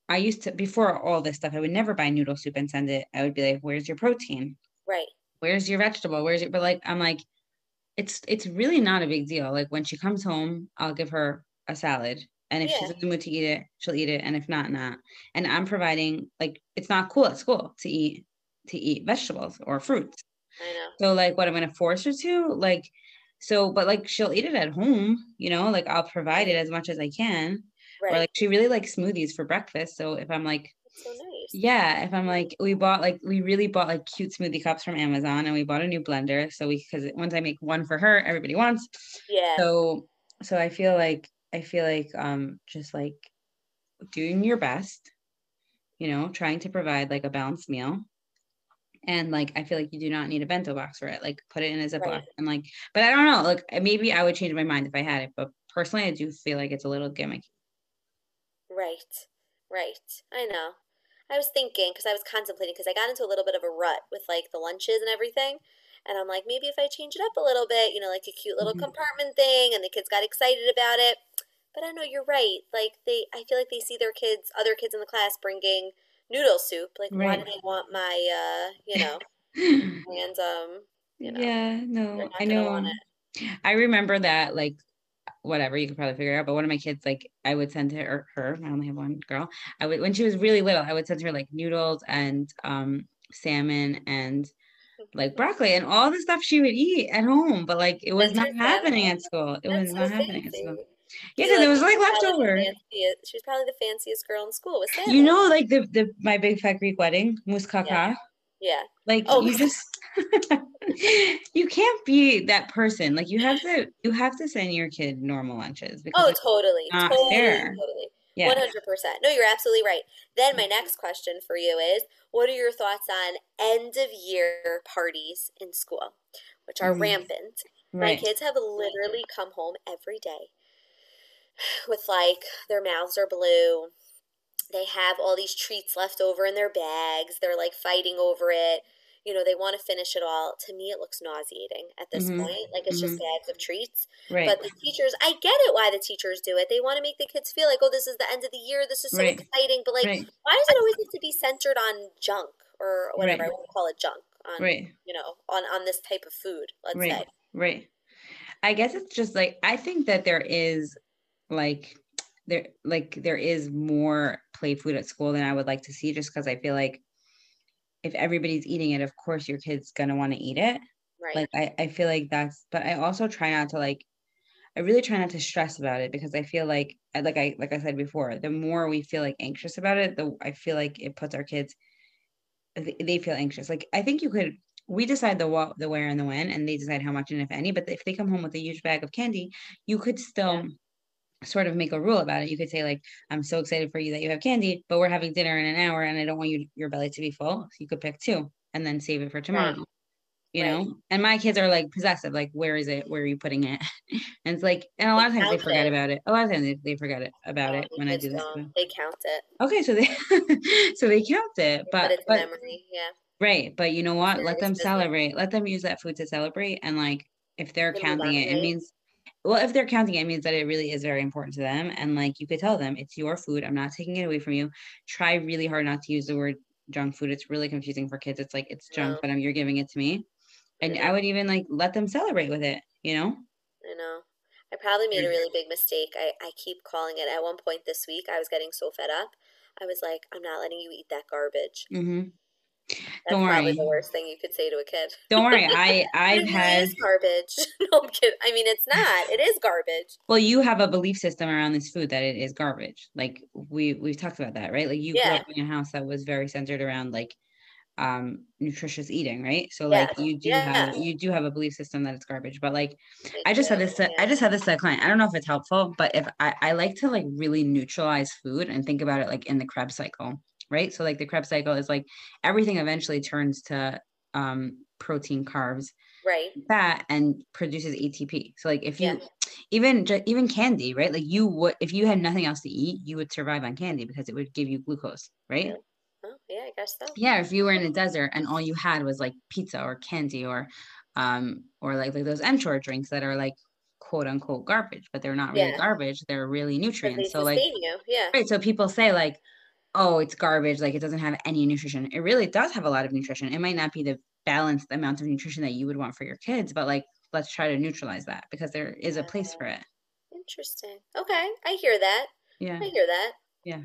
I used to before all this stuff, I would never buy noodle soup and send it. I would be like, "Where's your protein? Right. Where's your vegetable? Where's your?" But like I'm like, it's it's really not a big deal. Like when she comes home, I'll give her a salad, and if Yeah. she's in the mood to eat it, she'll eat it, and if not, not. And I'm providing like it's not cool at school to eat to eat vegetables or fruits. I know. So like what I'm gonna force her to like so but like she'll eat it at home, you know, like I'll provide it as much as I can. Right. Or like she really likes smoothies for breakfast. So if I'm like, so nice. Yeah, if I'm like we bought like we really bought like cute smoothie cups from Amazon and we bought a new blender. So we because once I make one for her, everybody wants. Yeah. So so I feel like I feel like um just like doing your best, you know, trying to provide like a balanced meal. And like I feel like you do not need a bento box for it. Like put it in a Ziploc Right. and like but I don't know. Like maybe I would change my mind if I had it. But personally I do feel like it's a little gimmicky. Right, right. I know. I was thinking because I was contemplating because I got into a little bit of a rut with like the lunches and everything. And I'm like, maybe if I change it up a little bit, you know, like a cute little Mhm. compartment thing, and the kids got excited about it. But I know you're right. Like they, I feel like they see their kids, other kids in the class bringing noodle soup. Like, why do Right. they want my, uh, you know, and um, you know, yeah, no, I know. I remember that like whatever you could probably figure out. But one of my kids, like I would send her, her I only have one girl. I would when she was really little, I would send her like noodles and um salmon and like broccoli and all the stuff she would eat at home. But like it was That's not happening family. at school. It That's was so not happening at school. Yeah, because it was like she's probably the leftover. fanciest- She was probably the fanciest girl in school with You know, like the the my big fat Greek wedding, muskaka. Yeah. Like Oh, you just you can't be that person. Like you have to you have to send your kid normal lunches because Oh, totally. not totally. fair. Totally. 100%. No, you're absolutely right. Then my next question for you is what are your thoughts on end of year parties in school, which are Mm. rampant? My kids have literally come home every day with like their mouths are blue. They have all these treats left over in their bags. They're like fighting over it. You know, they want to finish it all. To me, it looks nauseating at this Mhm. point. Like it's just bags of treats. Right. But the teachers, I get it why the teachers do it. They want to make the kids feel like, oh, this is the end of the year. This is so Right. exciting. But like, right. why does it always have to be centered on junk or whatever? I won't call it junk. On Right. you know, on on this type of food. Let's Right. say. Right. I guess it's just like I think that there is like there like there is more play food at school than I would like to see just because I feel like if everybody's eating it, of course your kid's gonna want to eat it. Right. Like I, I feel like that's but I also try not to like I really try not to stress about it because I feel like like I like I said before, the more we feel like anxious about it, the I feel like it puts our kids they they feel anxious. Like I think you could we decide the what, the where, and the when, and they decide how much and if any. But if they come home with a huge bag of candy, you could still sort of make a rule about it. You could say like, "I'm so excited for you that you have candy, but we're having dinner in an hour, and I don't want you your belly to be full. So you could pick two and then save it for tomorrow." You Right. know, and my kids are like possessive. Like, where is it? Where are you putting it? and it's like, and a lot of times they forget it. about it. A lot of times they, they forget it about Oh, it when I do this. don't. Um, they count it. Okay, so they so they count it, But but it's but memory. Yeah. Right. But you know what? Let them business. celebrate. Let them use that food to celebrate. And like if they're counting it, it means well, if they're counting it, it means that it really is very important to them. And like you could tell them, it's your food. I'm not taking it away from you. Try really hard not to use the word junk food. It's really confusing for kids. It's like it's junk, but I'm you're giving it to me. And. I would even like let them celebrate with it, you know? I know. I probably made a Mm. really big mistake. I, I keep calling it. At one point this week, I was getting so fed up. I was like, I'm not letting you eat that garbage. hmm That's Don't probably worry. the worst thing you could say to a kid. Don't worry. I I've had garbage. no, I'm kidding. I mean, it's not. It is garbage. well, you have a belief system around this food that it is garbage. Like we we've talked about that, right? Like you grew up in a house that was very centered around like um nutritious eating, right? So like you do have you do have a belief system that it's garbage. But like I just had this to, I just had this to a client. I don't know if it's helpful, but if I, I like to like really neutralize food and think about it like in the Krebs cycle, right? So like the Krebs cycle is like everything eventually turns to um protein, carbs, Right. fat and produces ATP. So like if you Yeah. even even candy, right? Like you would if you had nothing else to eat, you would survive on candy because it would give you glucose, right? Yeah. Oh, yeah, I guess so. Yeah, if you were in a desert and all you had was like pizza or candy or um or like, like those Ensure drinks that are like quote unquote garbage, but they're not really Yeah. garbage, they're really nutrients. So like you. Yeah. right, so people say like oh, it's garbage, like it doesn't have any nutrition. It really does have a lot of nutrition. It might not be the balanced amount of nutrition that you would want for your kids, but like let's try to neutralize that because there is a place for it. Interesting. Okay. I hear that. Yeah. I hear that. Yeah.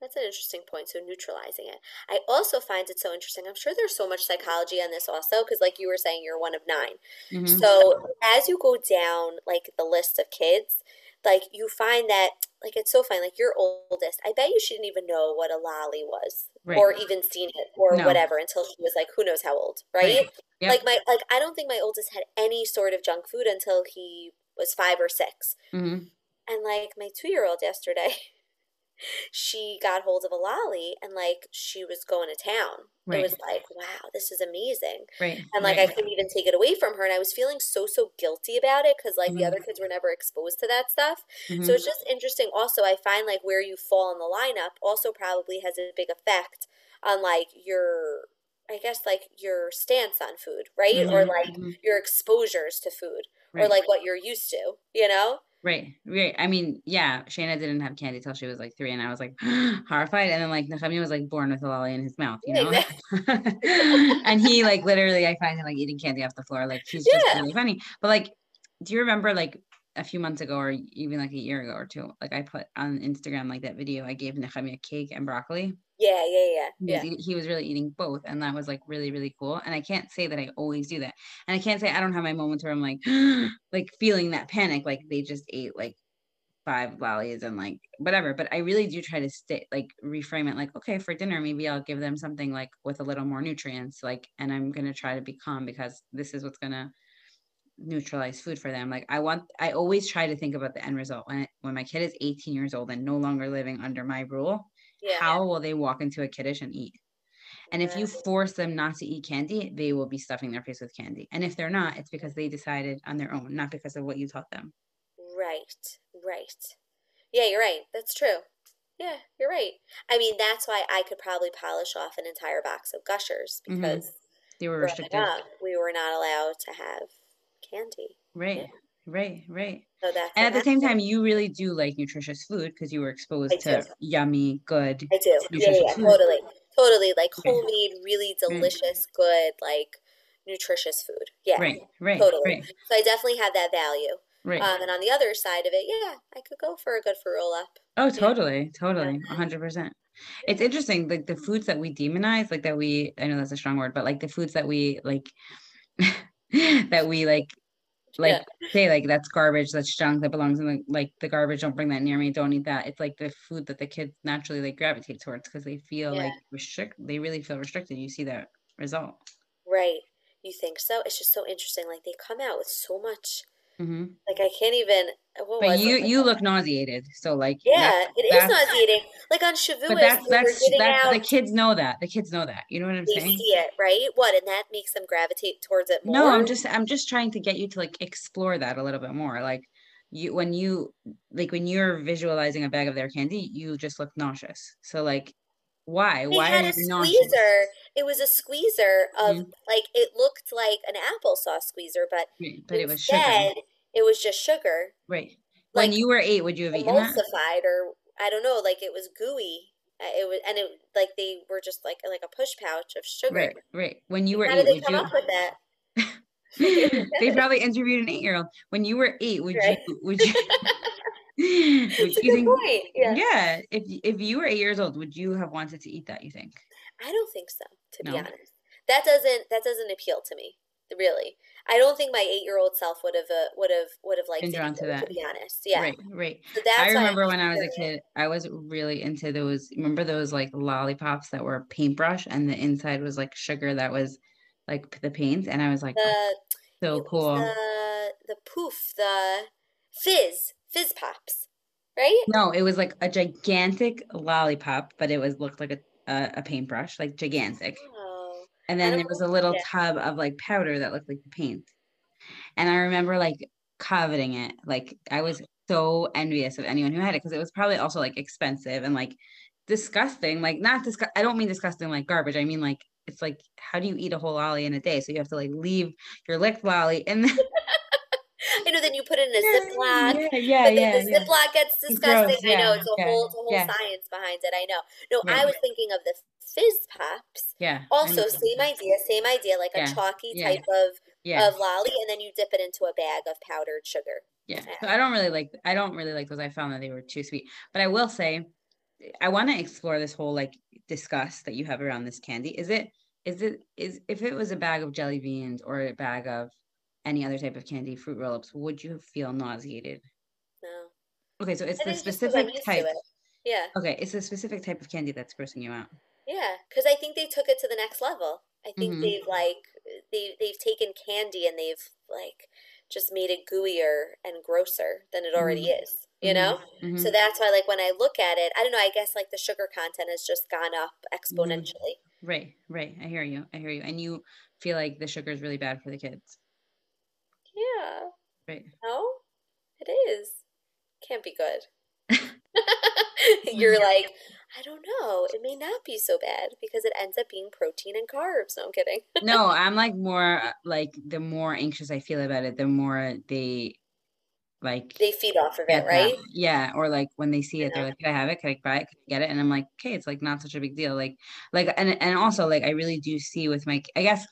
That's an interesting point. So neutralizing it. I also find it so interesting. I'm sure there's so much psychology on this also, because like you were saying, you're one of 9 Mhm. So as you go down like the list of kids, like you find that like it's so funny. Like your oldest, I bet you she didn't even know what a lolly was, Right. or even seen it, or No. whatever, until she was like who knows how old, right? Right. Yep. Like my like I don't think my oldest had any sort of junk food until he was five or six. Mhm. And like my two year old yesterday, she got hold of a lolly and like she was going to town. It was like, wow, this is amazing. Right. And like right. I couldn't even take it away from her. And I was feeling so, so guilty about it because like the Mhm. other kids were never exposed to that stuff. So Mhm. it's just interesting. Also, I find like where you fall in the lineup also probably has a big effect on like your, I guess, like your stance on food, right? Or Mhm, like mhm. your exposures to food or like what you're used to, you know? Right, right. I mean, yeah, Shayna didn't have candy till she was like three, and I was like horrified. And then like Nehemiah was like born with a lolly in his mouth, you know. and he like literally, I find him like eating candy off the floor. Like he's just Yeah. really funny. But like, do you remember like a few months ago, or even like a year ago or two? Like I put on Instagram like that video. I gave Nehemiah cake and broccoli. Yeah, yeah, yeah, He was, yeah. eat- he was really eating both, and that was like really, really cool. And I can't say that I always do that, and I can't say I don't have my moments where I'm like, like feeling that panic, like they just ate like five lollies and like whatever. But I really do try to stay like reframe it, like okay, for dinner maybe I'll give them something like with a little more nutrients, like, and I'm gonna try to be calm because this is what's gonna neutralize food for them. Like I want, I always try to think about the end result when when my kid is 18 years old and no longer living under my rule Yeah. how will they walk into a kiddush and eat? And if you force them not to eat candy, they will be stuffing their face with candy. And if they're not, it's because they decided on their own, not because of what you taught them. Right, right. Yeah, you're right. That's true. Yeah, you're right. I mean, that's why I could probably polish off an entire box of gushers Mhm. because They were restricted. up, we were not allowed to have candy. Right, right, right. So that's And at the same time, you really do like nutritious food because you were exposed I to do. yummy, good, I do. Yeah, yeah, food. totally. Totally. Like Yeah. homemade, really delicious, good, like nutritious food. Yeah, Right, right, totally. right, So I definitely have that value. right. Um, and on the other side of it, yeah, I could go for a good fruit roll up. Oh, totally, totally, a hundred percent. It's interesting, like the foods that we demonize, like that we, I know that's a strong word, but like the foods that we like, that we like, like say like that's garbage, that's junk that belongs in the like the garbage. Don't bring that near me. Don't eat that. It's like the food that the kids naturally like gravitate towards because they feel Yeah. like restrict. They really feel restricted. You see that result. Right. You think so? It's just so interesting. Like they come out with so much. Hmm Like I can't even. But you you look nauseated. So like Yeah, that's- it is that's- nauseating. Like on Shavuos, But that's that's that's out. the kids know that. The kids know that. You know what I'm they saying? see it, right? What, and that makes them gravitate towards it more. No, I'm just I'm just trying to get you to like explore that a little bit more. Like you when you like when you're visualizing a bag of their candy, you just look nauseous. So like Why? Why had a squeezer. It was a squeezer of Mhm. like it looked like an applesauce squeezer, but Right, But it was sugar. it was just sugar, Right. Like, When you were eight, would you have eaten that? emulsified, or I don't know, like it was gooey. Uh, It was, and it like they were just like like a push pouch of sugar. Right, right. When you were How eight, did they would come you? up with that? they probably interviewed an eight-year-old. When you were eight, would Right. you? Would you? It's a good think? point. Yeah. Yeah. If if you were eight years old, would you have wanted to eat that? You think? I don't think so, to be honest. That doesn't that doesn't appeal to me, really. I don't think my eight year old self would have uh, would have would have liked Been to drawn to that. to be honest. Yeah. Right, right. So that's I remember when I was a kid, I was really into those. Remember those like lollipops that were paintbrush, and the inside was like sugar that was like the paint, and I was like, oh, so cool. the the poof, the fizz, fizz pops, right? No, it was like a gigantic lollipop, but it was looked like a a, a paintbrush, like gigantic. Oh, And then there was a little Yeah. tub of like powder that looked like the paint. And I remember like coveting it. Like I was so envious of anyone who had it because it was probably also like expensive and like disgusting. Like not disgust. I don't mean disgusting like garbage. I mean like it's like how do you eat a whole lolly in a day? So you have to like leave your licked lolly and then I know. Then you put it in a Ziploc. yeah, yeah, But then yeah, the yeah. Ziploc gets disgusting. gross, I know yeah, it's a yeah, whole, it's a whole yeah. science behind it. I know. No, I was thinking of the fizz pops. Yeah. Also, same idea, same idea, like a chalky yeah, type of Yeah. of lolly, and then you dip it into a bag of powdered sugar. Yeah. So Yeah. I don't really like I don't really like those. I found that they were too sweet. But I will say I want to explore this whole like disgust that you have around this candy. Is it is it is if it was a bag of jelly beans or a bag of any other type of candy, fruit roll-ups, would you feel nauseated? No, Okay, so it's I the think just 'cause I'm specific type. it. Yeah, Okay, it's a specific type of candy that's grossing you out. yeah, because I think they took it to the next level. I think Mhm. they've like they they've taken candy and they've like just made it gooier and grosser than it already is. You know. mhm. So that's why, like, when I look at it, I don't know. I guess like the sugar content has just gone up exponentially. Right, right. I hear you. I hear you. And you feel like the sugar is really bad for the kids. Yeah. Right. No, it is. Can't be good. You're like, I don't know. It may not be so bad because it ends up being protein and carbs. No, I'm kidding. no, I'm like more uh, like the more anxious I feel about it, the more they like They feed off of it, right? that. Yeah, or like when they see it, they're like, "Can I have it? Can I buy it? Can I get it?" And I'm like, "Okay, it's like not such a big deal." Like, like, and and also like I really do see with my, I guess,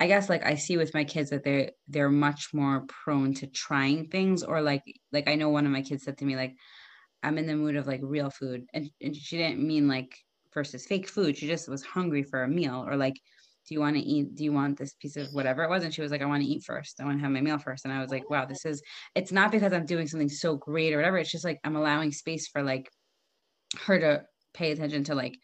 I guess like I see with my kids that they're they're much more prone to trying things, or like like I know one of my kids said to me like, "I'm in the mood of like real food," and and she didn't mean like versus fake food. She just was hungry for a meal, or like. Do you want to eat? Do you want this piece of whatever it was? And she was like, I want to eat first. I want to have my meal first. And I was like, wow, this is it's not because I'm doing something so great or whatever. It's just like I'm allowing space for like her to pay attention to like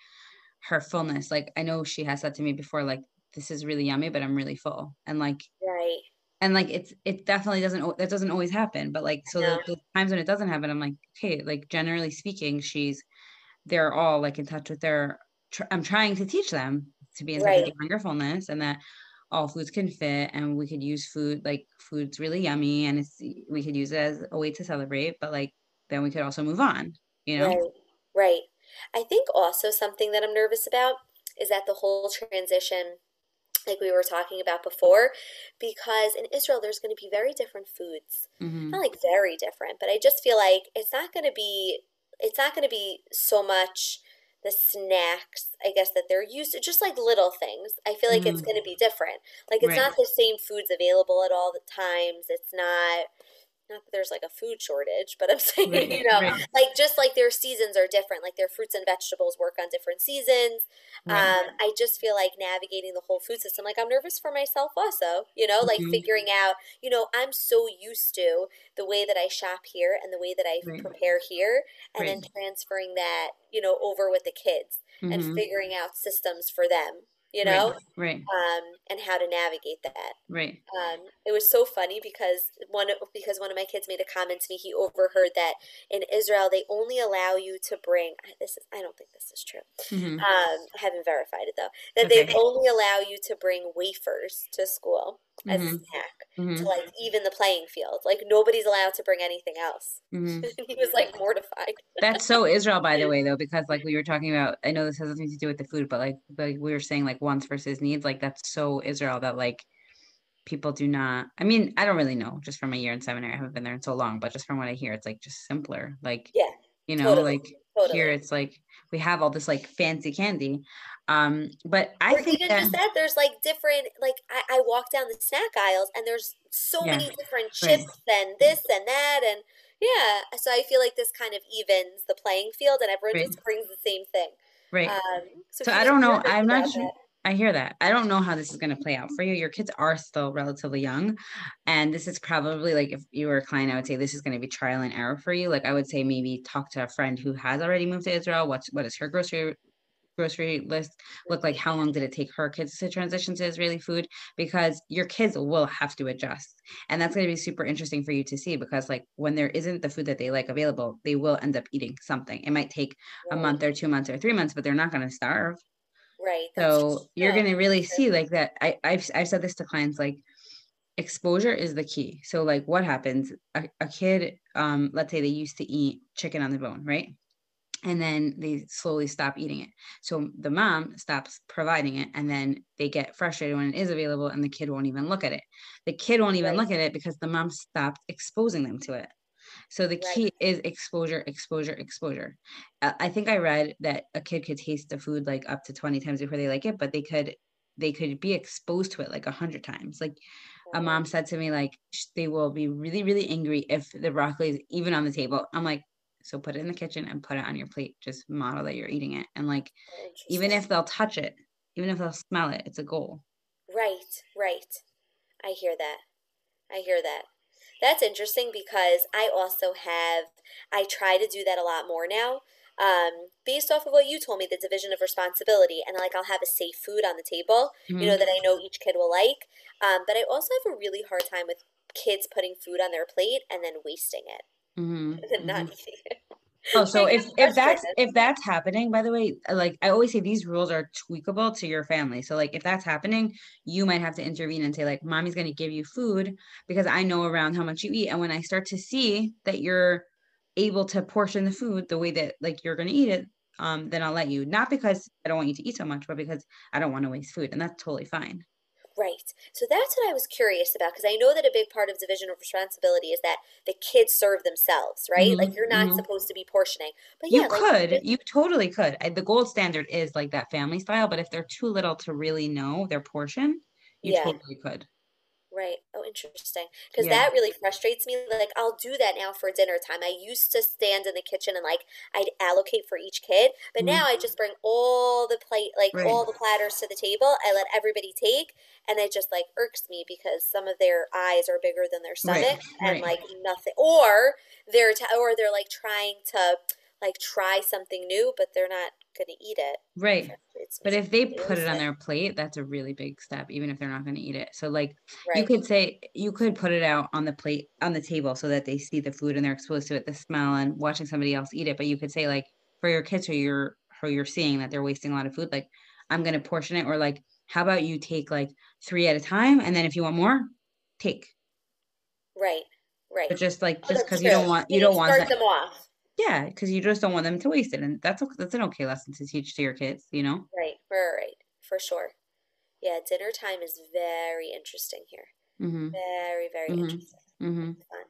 her fullness. Like I know she has said to me before, like, this is really yummy, but I'm really full. And like Right. and like it's it definitely doesn't that doesn't always happen. But like so the, the times when it doesn't happen, I'm like, okay, like generally speaking, she's they're all like in touch with their tr- I'm trying to teach them to be in touch Right. their hunger and that all foods can fit and we could use food like food's really yummy and it's we could use it as a way to celebrate but like then we could also move on you know Right. Right. I think also something that I'm nervous about is that the whole transition, like we were talking about before, because in Israel there's going to be very different foods. Mhm. Not like very different, but I just feel like it's not going to be it's not going to be so much the snacks, I guess that they're used to, just like little things. I feel like it's Mhm. going to be different. Like it's Right. not the same foods available at all the times. It's not not that there's like a food shortage, but I'm saying, Right, you know, right. like just like their seasons are different, like their fruits and vegetables work on different seasons. Right. Um, I just feel like navigating the whole food system, like I'm nervous for myself also, you know, like Mhm. figuring out, you know, I'm so used to the way that I shop here and the way that I prepare here, and then transferring that, you know, over with the kids and Mhm. figuring out systems for them, you know, right um, and how to navigate that. right Um, it was so funny because one of- because one of my kids made a comment to me. He overheard that in Israel they only allow you to bring. This is I don't think this is true. Mhm. Um, I haven't verified it though. That they only allow you to bring wafers to school. As mm-hmm. a snack mm-hmm. to like even the playing field. Like nobody's allowed to bring anything else. Mm-hmm. he was like mortified. That's so Israel, by the way, though, because like we were talking about, I know this has nothing to do with the food, but like, like we were saying like wants versus needs. Like that's so Israel that like people do not. I mean, I don't really know, just from a year in seminary. I haven't been there in so long, but just from what I hear, it's like just simpler. Like yeah, you know, totally. like totally. here it's like we have all this like fancy candy um, but I or think even that, just that there's like different like I, I walk down the snack aisles and there's so yeah, many different chips right. and this and that and yeah. So I feel like this kind of evens the playing field and everyone right. just brings the same thing. Right. Um, so, so I don't know. I'm not sure. That. I hear that. I don't know how this is going to play out for you. Your kids are still relatively young. And this is probably like if you were a client, I would say this is going to be trial and error for you. Like I would say maybe talk to a friend who has already moved to Israel. What's what is her grocery grocery list look like how long did it take her kids to transition to israeli food because your kids will have to adjust and that's going to be super interesting for you to see because like when there isn't the food that they like available they will end up eating something it might take a month or two months or three months but they're not going to starve right so you're going to really see like that I, I've, I've said this to clients like exposure is the key so like what happens a, a kid um let's say they used to eat chicken on the bone right and then they slowly stop eating it. So the mom stops providing it, and then they get frustrated when it is available, and the kid won't even look at it. The kid won't even right. look at it because the mom stopped exposing them to it. So the key right. is exposure, exposure, exposure. Uh, I think I read that a kid could taste the food like up to 20 times before they like it, but they could they could be exposed to it like a hundred times. Like a mom said to me, like they will be really, really angry if the broccoli is even on the table. I'm like, so put it in the kitchen and put it on your plate. Just model that you're eating it. And like, even if they'll touch it, even if they'll smell it, it's a goal. Right, right. I hear that. I hear that. That's interesting because I also have, I try to do that a lot more now. Um, based off of what you told me, the division of responsibility, and like I'll have a safe food on the table, mm-hmm. you know, that I know each kid will like. Um, but I also have a really hard time with kids putting food on their plate and then wasting it mm-hmm. and not mm-hmm. eating it. Oh, so if if that's if that's happening, by the way, like I always say, these rules are tweakable to your family. So like if that's happening, you might have to intervene and say like, "Mommy's going to give you food because I know around how much you eat, and when I start to see that you're able to portion the food the way that like you're going to eat it, um, then I'll let you. Not because I don't want you to eat so much, but because I don't want to waste food, and that's totally fine. Right. So that's what I was curious about because I know that a big part of division of responsibility is that the kids serve themselves, right? Mm-hmm. Like you're not mm-hmm. supposed to be portioning. But yeah, you like, could. You totally could. The gold standard is like that family style, but if they're too little to really know their portion, you yeah. totally could. Right. Oh, interesting. Because yeah. that really frustrates me. Like, I'll do that now for dinner time. I used to stand in the kitchen and like I'd allocate for each kid, but mm-hmm. now I just bring all the plate, like right. all the platters to the table. I let everybody take, and it just like irks me because some of their eyes are bigger than their stomach, right. and right. like nothing, or they're t- or they're like trying to like try something new, but they're not going to eat it. Right. But if they put it on their plate, that's a really big step, even if they're not going to eat it. So, like, right. you could say, you could put it out on the plate, on the table so that they see the food and they're exposed to it, the smell, and watching somebody else eat it. But you could say, like, for your kids who you're, who you're seeing that they're wasting a lot of food, like, I'm going to portion it, or like, how about you take like three at a time? And then if you want more, take. Right. Right. But just like, just because you don't want, you, you don't want them off yeah, because you just don't want them to waste it, and that's that's an okay lesson to teach to your kids, you know. Right, right, right, for sure. Yeah, dinner time is very interesting here. Mm-hmm. Very, very mm-hmm. interesting. Mm-hmm. Fun.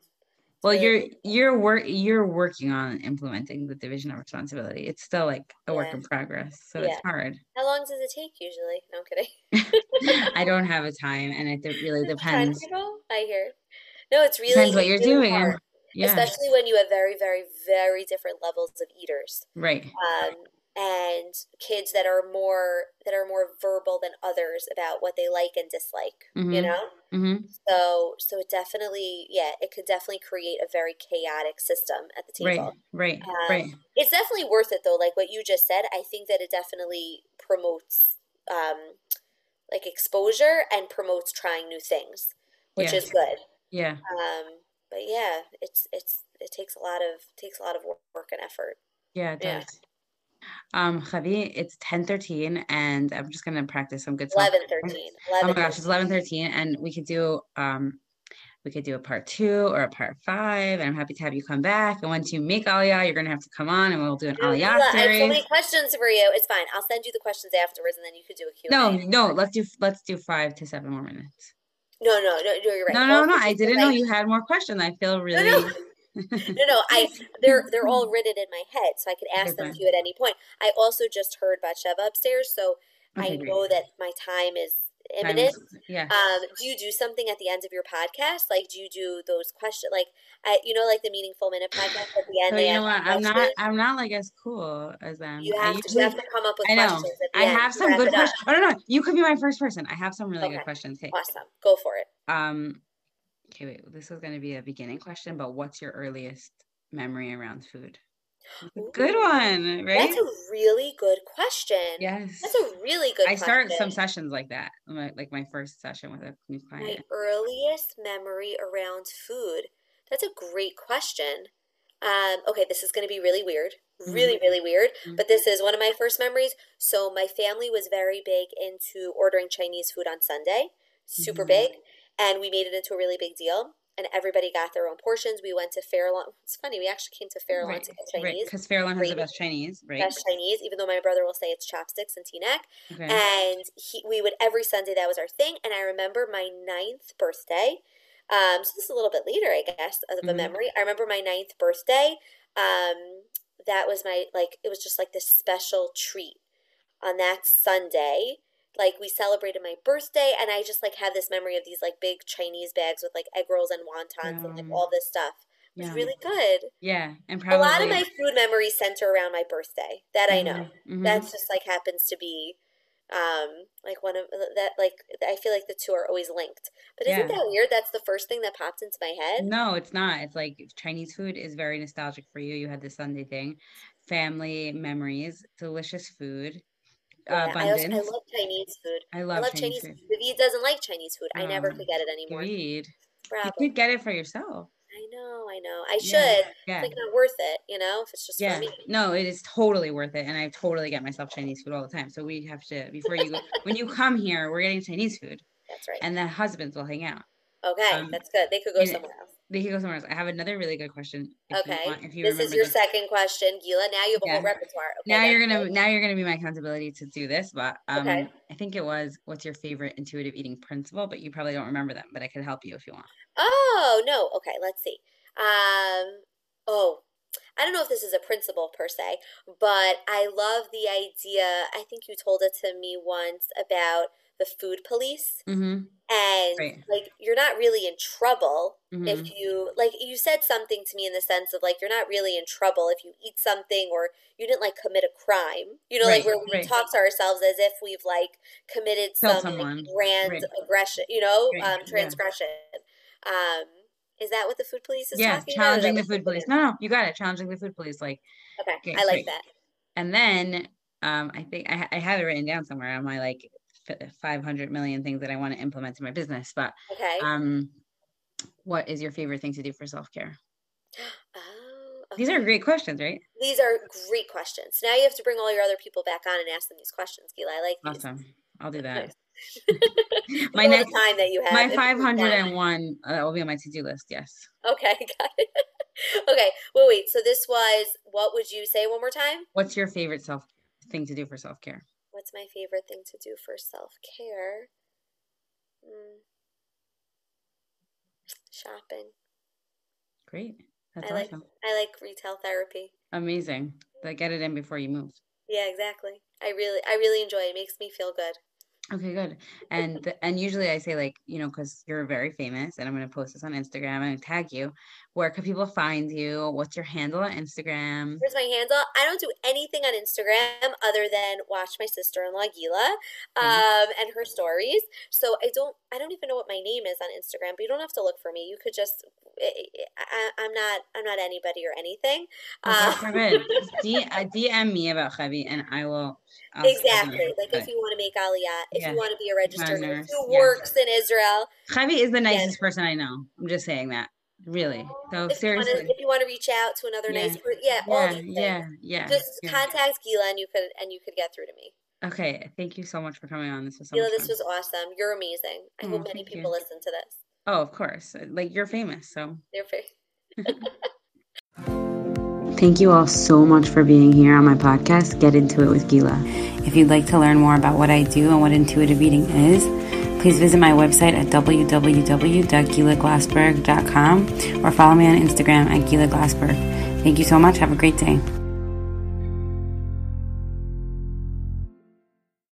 Well, you're you're work you're working on implementing the division of responsibility. It's still like a yeah. work in progress, so yeah. it's hard. How long does it take usually? No I'm kidding. I don't have a time, and it really depends. I hear. No, it's really depends what you're doing. And- especially when you have very, very, very different levels of eaters. Right. Um, and kids that are more that are more verbal than others about what they like and dislike. Mm-hmm. You know. Mm-hmm. So so it definitely yeah it could definitely create a very chaotic system at the table. Right. Right. Um, right. It's definitely worth it though. Like what you just said, I think that it definitely promotes um, like exposure and promotes trying new things, which is good. Yeah. Um, but yeah, it's it's it takes a lot of takes a lot of work and effort. Yeah, it does. Yeah. Um, Chavi, it's 10 13, and I'm just gonna practice some good stuff. 11 13. Oh my gosh, it's 11 13, and we could do um we could do a part two or a part five, and I'm happy to have you come back. And once you make Aliyah, you're gonna have to come on and we'll do an Aliyah series. I have so many questions for you. It's fine. I'll send you the questions afterwards, and then you could do a Q&A. No, no, let's do let's do five to seven more minutes. No, no, no, no, you're right. No, no, no. I didn't know you had more questions. I feel really no. No, no, I they're they're all written in my head, so I could ask them to you at any point. I also just heard Batsheva upstairs, so Okay, I great. know that my time is imminent. yeah. Um, do you do something at the end of your podcast? Like, do you do those questions? Like, I, you know, like the meaningful minute podcast at the end. So you know what? I'm not? I'm not like as cool as them. You I have to, usually- you have to come up with I know. questions. I end have some good questions. I don't know. You could be my first person. I have some really Okay. good questions. Okay. Awesome. Go for it. Um okay, wait. This is gonna be a beginning question, but what's your earliest memory around food? Good one, right? That's a really good question. yes. That's a really good I start some sessions like that. My, like my first session with a new client. My earliest memory around food. That's a great question. Um, okay, this is going to be really weird. Mm-hmm. Really, really weird. Mhm. But this is one of my first memories. So, my family was very big into ordering Chinese food on Sunday, super Mhm. big. And we made it into a really big deal. And everybody got their own portions. We went to Fairlawn. It's funny, we actually came to Fairlawn Right, to get right. Chinese. Because Fairlawn has the best Chinese, right? Best Chinese, even though my brother will say it's chopsticks and Teaneck Okay. and he, we would every Sunday that was our thing. And I remember my ninth birthday. Um, so this is a little bit later, I guess, of a Mhm. memory. I remember my ninth birthday. Um, that was my like it was just like this special treat on that Sunday. Like we celebrated my birthday, and I just like had this memory of these like big Chinese bags with like egg rolls and wontons and like all this stuff. It was yeah. really good. yeah. And probably A lot of my food memories center around my birthday. That I know Mhm, mhm. that's just like happens to be um like one of that like i feel like the two are always linked but isn't Yeah. that weird that's the first thing that popped into my head No, it's not. It's like Chinese food is very nostalgic for you. You had the Sunday thing, family memories, delicious food, Yeah, I, also. I love chinese food I i love, love Chinese, chinese, food. David doesn't like chinese food i never Oh, could get it anymore Agreed. Bravo. You could get it for yourself. i know i know i should Yeah. it's like not worth it you know if it's just Yeah. for me No, it is totally worth it. And I totally get myself Chinese food all the time. So we have to before you go when you come here, we're getting Chinese food. that's right And the husbands will hang out. okay um, that's good they could go somewhere else They can go somewhere else. I have another really good question. If okay You want, if you this is your the- second question gila now you have a whole repertoire okay, now you're gonna good. now you're gonna be my accountability to do this but um Okay. i think it was what's your favorite intuitive eating principle but you probably don't remember them but i could help you if you want Oh, no. Okay, let's see. Um, oh, I don't know if this is a principle per se, but I love the idea. I think you told it to me once about the food police. mm-hmm. And Right. like, you're not really in trouble Mm-hmm. if you, like, you said something to me in the sense of like, you're not really in trouble if you eat something or you didn't like commit a crime. You know, like where we right. talk to ourselves as if we've like committed Killed some like, grand Right. aggression, you know, Right, um, yeah. transgression. Um, is that what the food police is yeah talking about? Challenging the food police no no you got it challenging the food police like Okay, Okay, I like great. that. and then um i think i, I have it written down somewhere on my like 500 million things that i want to implement in my business but Okay. um what is your favorite thing to do for self-care oh, these are great questions right these are great questions. Now you have to bring all your other people back on and ask them these questions, Gila. I like these. awesome i'll do that my next time that you have. my if you can. 501 uh, will be on my to-do list yes Okay, got it. okay, well, wait. So this was what would you say one more time? what's your favorite self thing to do for self-care What's my favorite thing to do for self care? Mm. Shopping. great that's I like awesome I like retail therapy. amazing like get it in before you move Yeah, exactly. I really I really enjoy it. It makes me feel good. okay good and and usually i say like you know because you're very famous and i'm going to post this on instagram and tag you where can people find you what's your handle on instagram Here's my handle. I don't do anything on Instagram other than watch my sister-in-law Gila um, and her stories. So I don't I don't even know what my name is on Instagram. But you don't have to look for me. You could just I, I, I'm not I'm not anybody or anything. Oh, Uh, D- uh, dm me about Chavi and i will I'll exactly. Like if you want to make Aliyah, if Yeah. you want to be a registered nurse who yeah. works in Israel, Chavi is the nicest person i know i'm just saying that really. So if you, wanna, seriously, if you want to reach out to another Yeah. nice person, yeah, all yeah, these things. yeah, yeah. Just yeah. contact Gila and you could and you could get through to me. Okay, thank you so much for coming on. This was so Gila, this was awesome. You're amazing. I Oh, hope many thank you. people listen to this. Oh, of course. Uh, like you're famous, so. you're famous Thank you all so much for being here on my podcast, Get Into It with Gila. If you'd like to learn more about what I do and what intuitive eating is, please visit my website at www.gilaglassberg.com or follow me on Instagram at Gila Glassberg. Thank you so much. Have a great day.